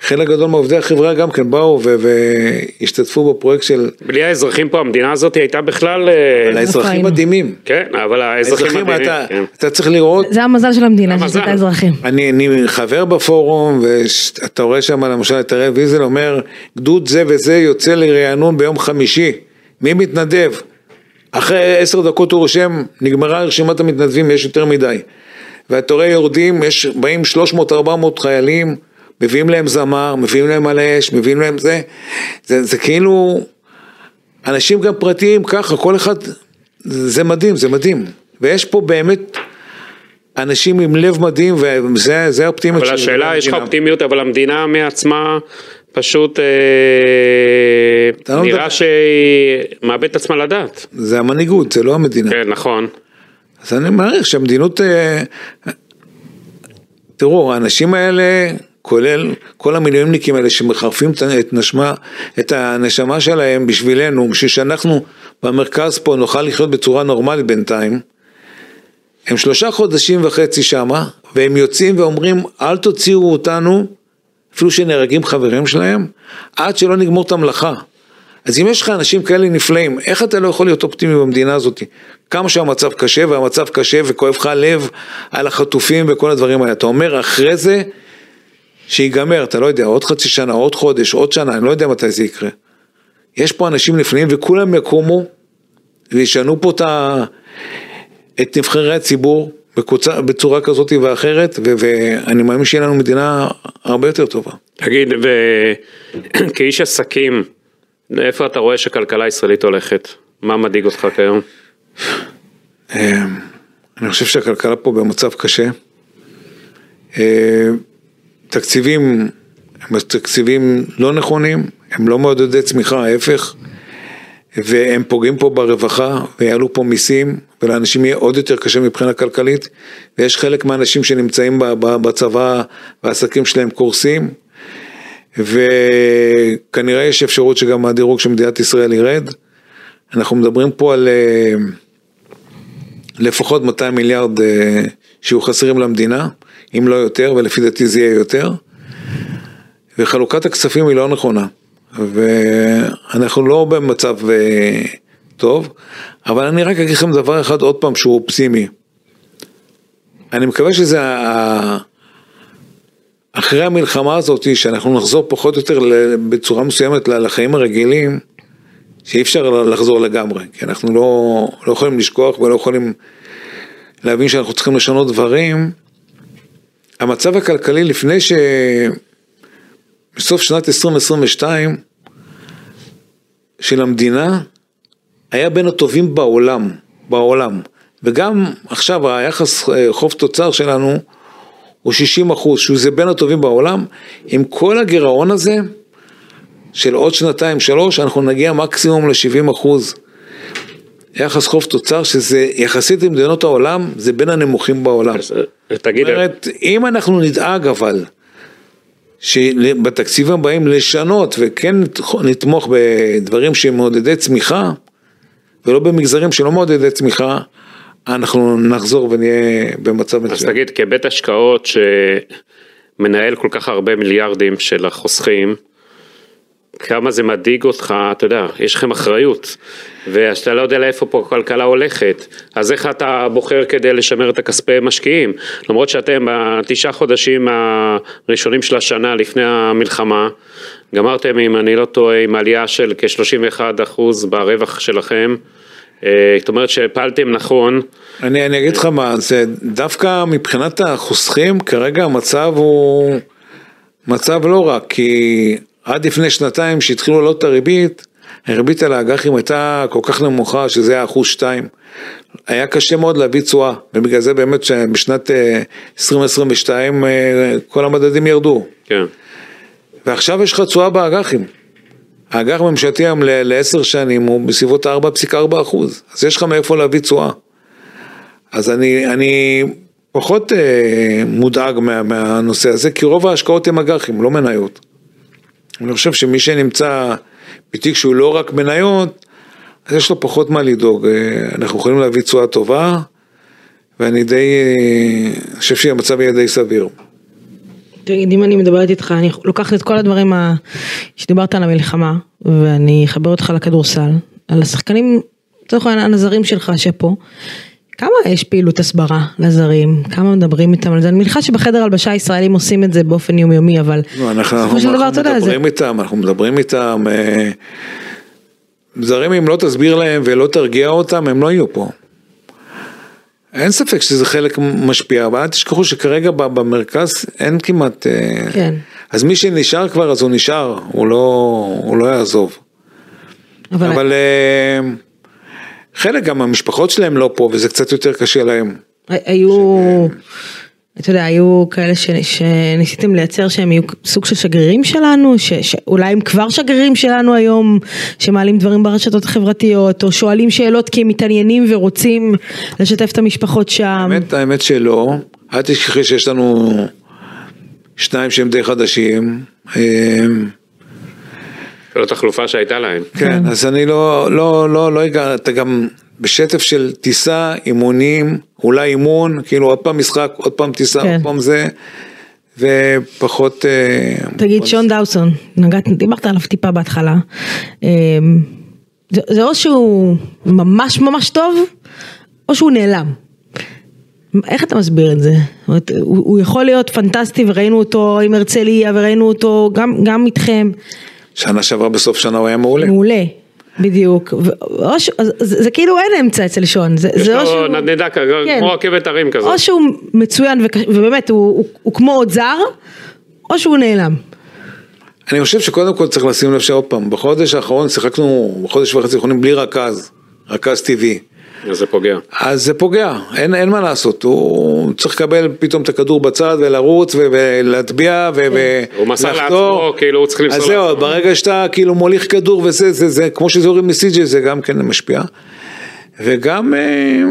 חלק גדול מעובדי החברה גם כן באו והשתתפו בפרויקט של... בלי האזרחים פה, המדינה הזאת הייתה בכלל... אה, על האזרחים היינו? מדהימים. כן, אבל האזרחים האזרחים, מדהימים. אתה, כן. אתה צריך לראות זה המזל של המדינה, שיש. את האזרחים. אני, אני חבר בפורום, ואתה רואה שם למשל את הראל ויזל אומר, גדוד זה וזה יוצא לרענון ביום חמישי, מי מתנדב? אחרי עשר דקות הוא רושם, נגמרה רשימת המתנדבים, יש יותר מדי. ואתה רואה יורדים, יש, באים 300-400 חיילים, מביאים להם זמר, מביאים להם על האש, מביאים להם זה, זה, זה כאילו, אנשים גם פרטיים ככה, כל אחד, זה מדהים, זה מדהים. ויש פה באמת אנשים עם לב מדהים, וזה זה האופטימיות אבל של השאלה, יש לך המדינה. אופטימיות, אבל המדינה מעצמה פשוט אה, לא נראה מדבר- שהיא מאבדת עצמה לדעת. זה המנהיגות, זה לא המדינה. כן, נכון. אז אני מעריך שהמדינות... אה, תראו, האנשים האלה, כולל כל המילואימניקים האלה שמחרפים את- נשמה, את הנשמה שלהם בשבילנו, בשביל שאנחנו במרכז פה נוכל לחיות בצורה נורמלית בינתיים, הם שלושה חודשים וחצי שמה, והם יוצאים ואומרים, אל תוציאו אותנו, אפילו שנהרגים חברים שלהם, עד שלא נגמור את המלאכה. אז אם יש לך אנשים כאלה נפלאים, איך אתה לא יכול להיות אופטימי במדינה הזאת? כמה שהמצב קשה, והמצב קשה, וכואב לך הלב על החטופים וכל הדברים האלה. אתה אומר, אחרי זה, שיגמר, אתה לא יודע, עוד חצי שנה, עוד חודש, עוד שנה, אני לא יודע מתי זה יקרה. יש פה אנשים נפלאים, וכולם יקומו וישנו פה את, ה... את נבחרי הציבור בקוצה, בצורה כזאת ואחרת, ו... ואני מאמין שיהיה לנו מדינה הרבה יותר טובה. תגיד, וכאיש [coughs] עסקים, איפה אתה רואה שהכלכלה הישראלית הולכת? מה מדאיג אותך כיום? אה, אני חושב שהכלכלה פה במצב קשה. אה, תקציבים הם תקציבים לא נכונים, הם לא מעודדי צמיחה, ההפך, והם פוגעים פה ברווחה, ויעלו פה מיסים, ולאנשים יהיה עוד יותר קשה מבחינה כלכלית, ויש חלק מהאנשים שנמצאים בצבא, והעסקים שלהם קורסים, וכנראה יש אפשרות שגם הדירוג של מדינת ישראל ירד. אנחנו מדברים פה על... אה, לפחות 200 מיליארד אה, שיהיו חסרים למדינה, אם לא יותר, ולפי דעתי זה יהיה יותר. וחלוקת הכספים היא לא נכונה, ואנחנו לא במצב אה, טוב, אבל אני רק אגיד לכם דבר אחד עוד פעם שהוא אופטימי. אני מקווה שזה אחרי המלחמה הזאת, שאנחנו נחזור פחות או יותר בצורה מסוימת לחיים הרגילים, שאי אפשר לחזור לגמרי, כי אנחנו לא, לא יכולים לשכוח ולא יכולים להבין שאנחנו צריכים לשנות דברים. המצב הכלכלי לפני ש... בסוף שנת 2022 של המדינה היה בין הטובים בעולם, בעולם. וגם עכשיו היחס אה, חוב תוצר שלנו הוא 60 אחוז, שזה בין הטובים בעולם. עם כל הגירעון הזה, של עוד שנתיים, שלוש, אנחנו נגיע מקסימום ל-70 אחוז. יחס חוב תוצר, שזה יחסית למדינות העולם, זה בין הנמוכים בעולם. אה, תגיד, זאת אומרת, אם אנחנו נדאג אבל, שבתקציבים הבאים לשנות וכן נתמוך בדברים שהם מעודדי צמיחה, ולא במגזרים שלא מעודדי צמיחה, אנחנו נחזור ונהיה במצב אז מצוין. תגיד, כבית השקעות שמנהל כל כך הרבה מיליארדים של החוסכים, כמה זה מדאיג אותך, אתה יודע, יש לכם אחריות, ואתה לא יודע לאיפה פה הכלכלה הולכת, אז איך אתה בוחר כדי לשמר את הכספי משקיעים? למרות שאתם בתשעה חודשים הראשונים של השנה לפני המלחמה, גמרתם, אם אני לא טועה, עם עלייה של כ-31% ברווח שלכם, זאת אומרת שהפלתם נכון, אני, אני אגיד לך מה, זה דווקא מבחינת החוסכים, כרגע המצב הוא מצב לא רע, כי עד לפני שנתיים שהתחילו לעלות את הריבית, הריבית על האג"חים הייתה כל כך נמוכה שזה היה אחוז שתיים. היה קשה מאוד להביא תשואה, ובגלל זה באמת שבשנת אה, 2022 אה, כל המדדים ירדו. כן. ועכשיו יש לך תשואה באג"חים. האג"ח הממשלתי היום לעשר שנים הוא בסביבות 4.4 אחוז, אז יש לך מאיפה להביא תשואה. אז אני, אני פחות אה, מודאג מה, מהנושא הזה, כי רוב ההשקעות הן אג"חים, לא מניות. אני חושב שמי שנמצא בתיק שהוא לא רק מניות, אז יש לו פחות מה לדאוג. אה, אנחנו יכולים להביא תשואה טובה, ואני די, אה, אני חושב שהמצב יהיה די סביר. תגיד, אם אני מדברת איתך, אני לוקחת את כל הדברים ה... שדיברת על המלחמה, ואני אחבר אותך לכדורסל, על השחקנים, לצורך העניין, הזרים שלך שפה. כמה יש פעילות הסברה לזרים? כמה מדברים איתם על זה? אני מניחה שבחדר הלבשה הישראלים עושים את זה באופן יומיומי, אבל לא, אנחנו, בסופו של דבר, אתה אנחנו יודע, זה... איתם, אנחנו מדברים איתם. אה, זרים אם לא תסביר להם ולא תרגיע אותם, הם לא יהיו פה. אין ספק שזה חלק משפיע, אבל אל תשכחו שכרגע במרכז אין כמעט... אה, כן. אז מי שנשאר כבר, אז הוא נשאר, הוא לא, הוא לא יעזוב. אבל... אבל אה, חלק גם המשפחות שלהם לא פה, וזה קצת יותר קשה להם. היו, אתה יודע, היו כאלה ש, שניסיתם לייצר שהם יהיו סוג של שגרירים שלנו, ש, שאולי הם כבר שגרירים שלנו היום, שמעלים דברים ברשתות החברתיות, או שואלים שאלות כי הם מתעניינים ורוצים לשתף את המשפחות שם. האמת, האמת שלא, אל תשכחי שיש לנו שניים שהם די חדשים. אמ, זו תחלופה שהייתה להם. כן, אז אני לא, לא, לא, לא אתה גם בשטף של טיסה, אימונים, אולי אימון, כאילו עוד פעם משחק, עוד פעם טיסה, כן. עוד פעם זה, ופחות... אה, תגיד, שון דאוסון, נגעת, דיברת עליו טיפה בהתחלה. אמ, זה, זה או שהוא ממש ממש טוב, או שהוא נעלם. איך אתה מסביר את זה? הוא, הוא יכול להיות פנטסטי וראינו אותו עם הרצליה וראינו אותו גם, גם איתכם, שנה שעברה בסוף שנה הוא היה מעולה. מעולה, בדיוק. או ש, זה, זה כאילו אין אמצע אצל שון, זה, יש זה או לו שהוא... נדנדה כ- כן. כמו רכבת הרים כזאת. או שהוא מצוין וק- ובאמת הוא, הוא, הוא כמו עוד זר, או שהוא נעלם. אני חושב שקודם כל צריך לשים לב שעוד פעם, בחודש האחרון שיחקנו, בחודש וחצי האחרונים בלי רכז, רכז טבעי. אז זה פוגע. אז זה פוגע, אין, אין מה לעשות, הוא צריך לקבל פתאום את הכדור בצד ולרוץ ולהטביע ו- הוא מסר ולחתור. לעצמו, כאילו הוא צריך למסור אז זהו, לעצמו. ברגע שאתה כאילו מוליך כדור וזה, זה, זה, כמו שזה יורד מסי.ג'י זה גם כן משפיע. וגם, אה,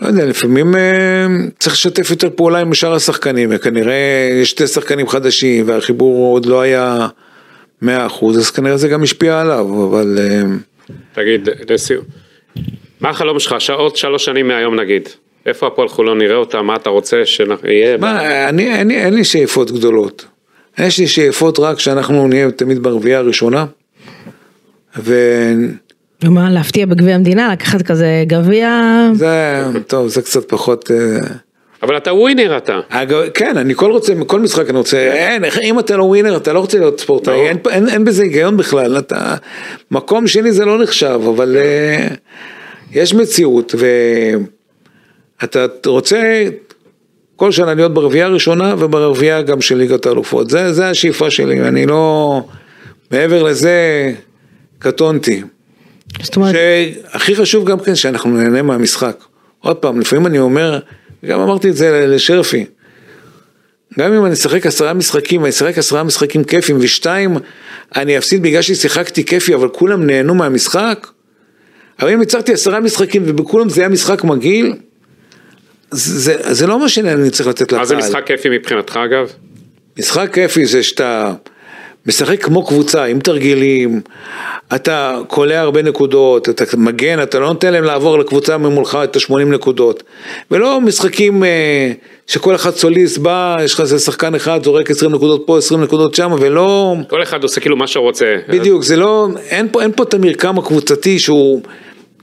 לא יודע, לפעמים אה, צריך לשתף יותר פעולה עם שאר השחקנים, וכנראה יש שתי שחקנים חדשים והחיבור עוד לא היה 100%, אז כנראה זה גם השפיע עליו, אבל... אה, תגיד, לסיום. מה החלום שלך? עוד שלוש שנים מהיום נגיד. איפה הפועל חולון נראה אותה? מה אתה רוצה שיהיה? מה, אני, אני, אין לי שאיפות גדולות. יש לי שאיפות רק שאנחנו נהיה תמיד ברביעייה הראשונה. וזה, ומה, להפתיע בגביע המדינה, לקחת כזה גביע... טוב, זה קצת פחות... אה, אבל אתה ווינר אתה. אגב, כן, אני כל רוצה, כל משחק אני רוצה, אין, אם אתה לא ווינר, אתה לא רוצה להיות ספורטאי. אין, אין, אין בזה היגיון בכלל, אתה, מקום שני זה לא נחשב, אבל אה, יש מציאות, ואתה רוצה כל שנה להיות ברביעייה הראשונה וברביעייה גם של ליגת האלופות, זה, זה השאיפה שלי, אני לא, מעבר לזה, קטונתי. זאת אומרת, שהכי חשוב גם כן שאנחנו נהנה מהמשחק. עוד פעם, לפעמים אני אומר, גם אמרתי את זה לשרפי, גם אם אני אשחק עשרה משחקים, אני אשחק עשרה משחקים כיפים, ושתיים, אני אפסיד בגלל ששיחקתי כיפי, אבל כולם נהנו מהמשחק, אבל אם יצרתי עשרה משחקים ובכולם זה היה משחק מגעיל, זה, זה לא מה שאני צריך לתת לקהל. מה זה משחק כיפי מבחינתך אגב? משחק כיפי זה שאתה משחק כמו קבוצה, עם תרגילים, אתה קולע הרבה נקודות, אתה מגן, אתה לא נותן להם לעבור לקבוצה ממולך את ה-80 נקודות. ולא משחקים אה, שכל אחד סוליסט בא, יש לך איזה שחקן אחד, זורק 20 נקודות פה, 20 נקודות שם, ולא... כל אחד עושה כאילו מה שהוא רוצה. בדיוק, זה לא, אין פה, אין פה את המרקם הקבוצתי שהוא...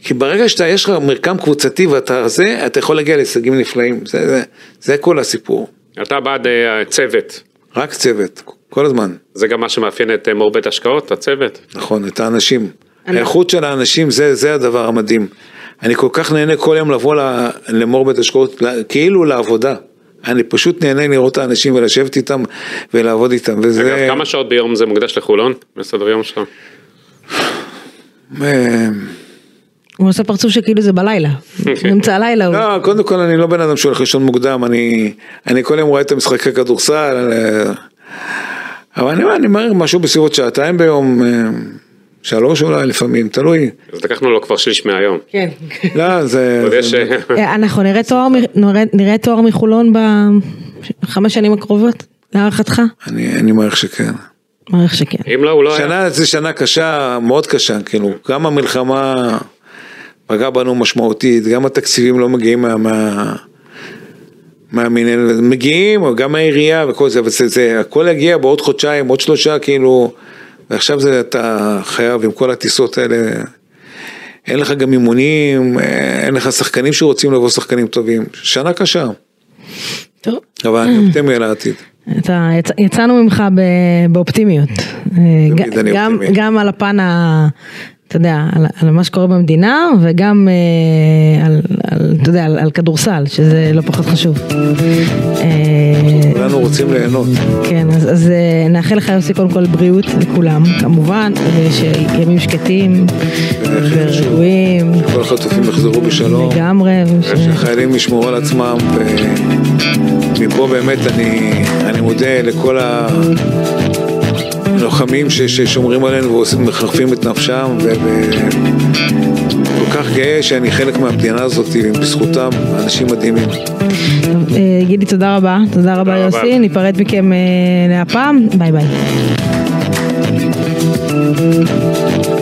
כי ברגע שאתה, יש לך מרקם קבוצתי ואתה זה, אתה יכול להגיע להישגים נפלאים. זה, זה, זה כל הסיפור. אתה בעד אה, צוות. רק צוות, כל הזמן. זה גם מה שמאפיין את אה, מור בית השקעות, הצוות. נכון, את האנשים. אני- האיכות של האנשים זה, זה הדבר המדהים. אני כל כך נהנה כל יום לבוא למור בית השקעות, כאילו לעבודה. אני פשוט נהנה לראות את האנשים ולשבת איתם ולעבוד איתם, וזה... אגב, כמה שעות ביום זה מוקדש לחולון? בסדר יום שלך. הוא עושה פרצוף שכאילו זה בלילה. [laughs] באמצע הלילה הוא... לא, קודם כל אני לא בן אדם שהולך לישון מוקדם, אני, אני כל יום רואה את המשחקי כדורסל, אה, אבל אני, אני מעריך משהו בסביבות שעתיים ביום, אה, שלוש אולי לפעמים, תלוי. אז לקחנו לו כבר שליש מהיום. כן. לא, זה... [laughs] אה, אנחנו נראה תואר מ- נראה- נראה תואר מחולון בחמש שנים הקרובות, להערכתך? אני, אני מעריך שכן. מעריך שכן. אם לא, הוא לא היה. שנה זה שנה קשה, מאוד קשה, כאילו, גם המלחמה פגעה בנו משמעותית, גם התקציבים לא מגיעים מה... מה מהמינהל, מגיעים, גם מהעירייה וכל זה, אבל זה, זה, הכל יגיע בעוד חודשיים, עוד שלושה, כאילו, ועכשיו זה אתה חייב עם כל הטיסות האלה, אין לך גם אימונים, אין לך שחקנים שרוצים לבוא שחקנים טובים, שנה קשה, טוב. אבל אני אופטימי על העתיד. אתה, יצ, יצאנו ממך ב, באופטימיות. אה, גם, אופטימי. גם על הפן ה... אתה יודע, על, על מה שקורה במדינה וגם אה, על, על, אתה יודע, על, על כדורסל, שזה לא פחות חשוב. אה, כולנו רוצים ליהנות. כן, אז, אז אה, נאחל לך יוסי קודם כל בריאות לכולם, כמובן, שימים שקטים ורגועים. כל החטופים יחזרו בשלום. לגמרי. ושהחיילים ישמרו על עצמם, ומפה באמת אני, אני מודה לכל ה... לוחמים ששומרים עלינו ומחרפים את נפשם וכל אה, כך גאה שאני חלק מהמדינה הזאת ובזכותם אנשים מדהימים. אה, גידי, תודה רבה, תודה רבה יוסי, ניפרד מכם אה, להפעם, ביי ביי. thank you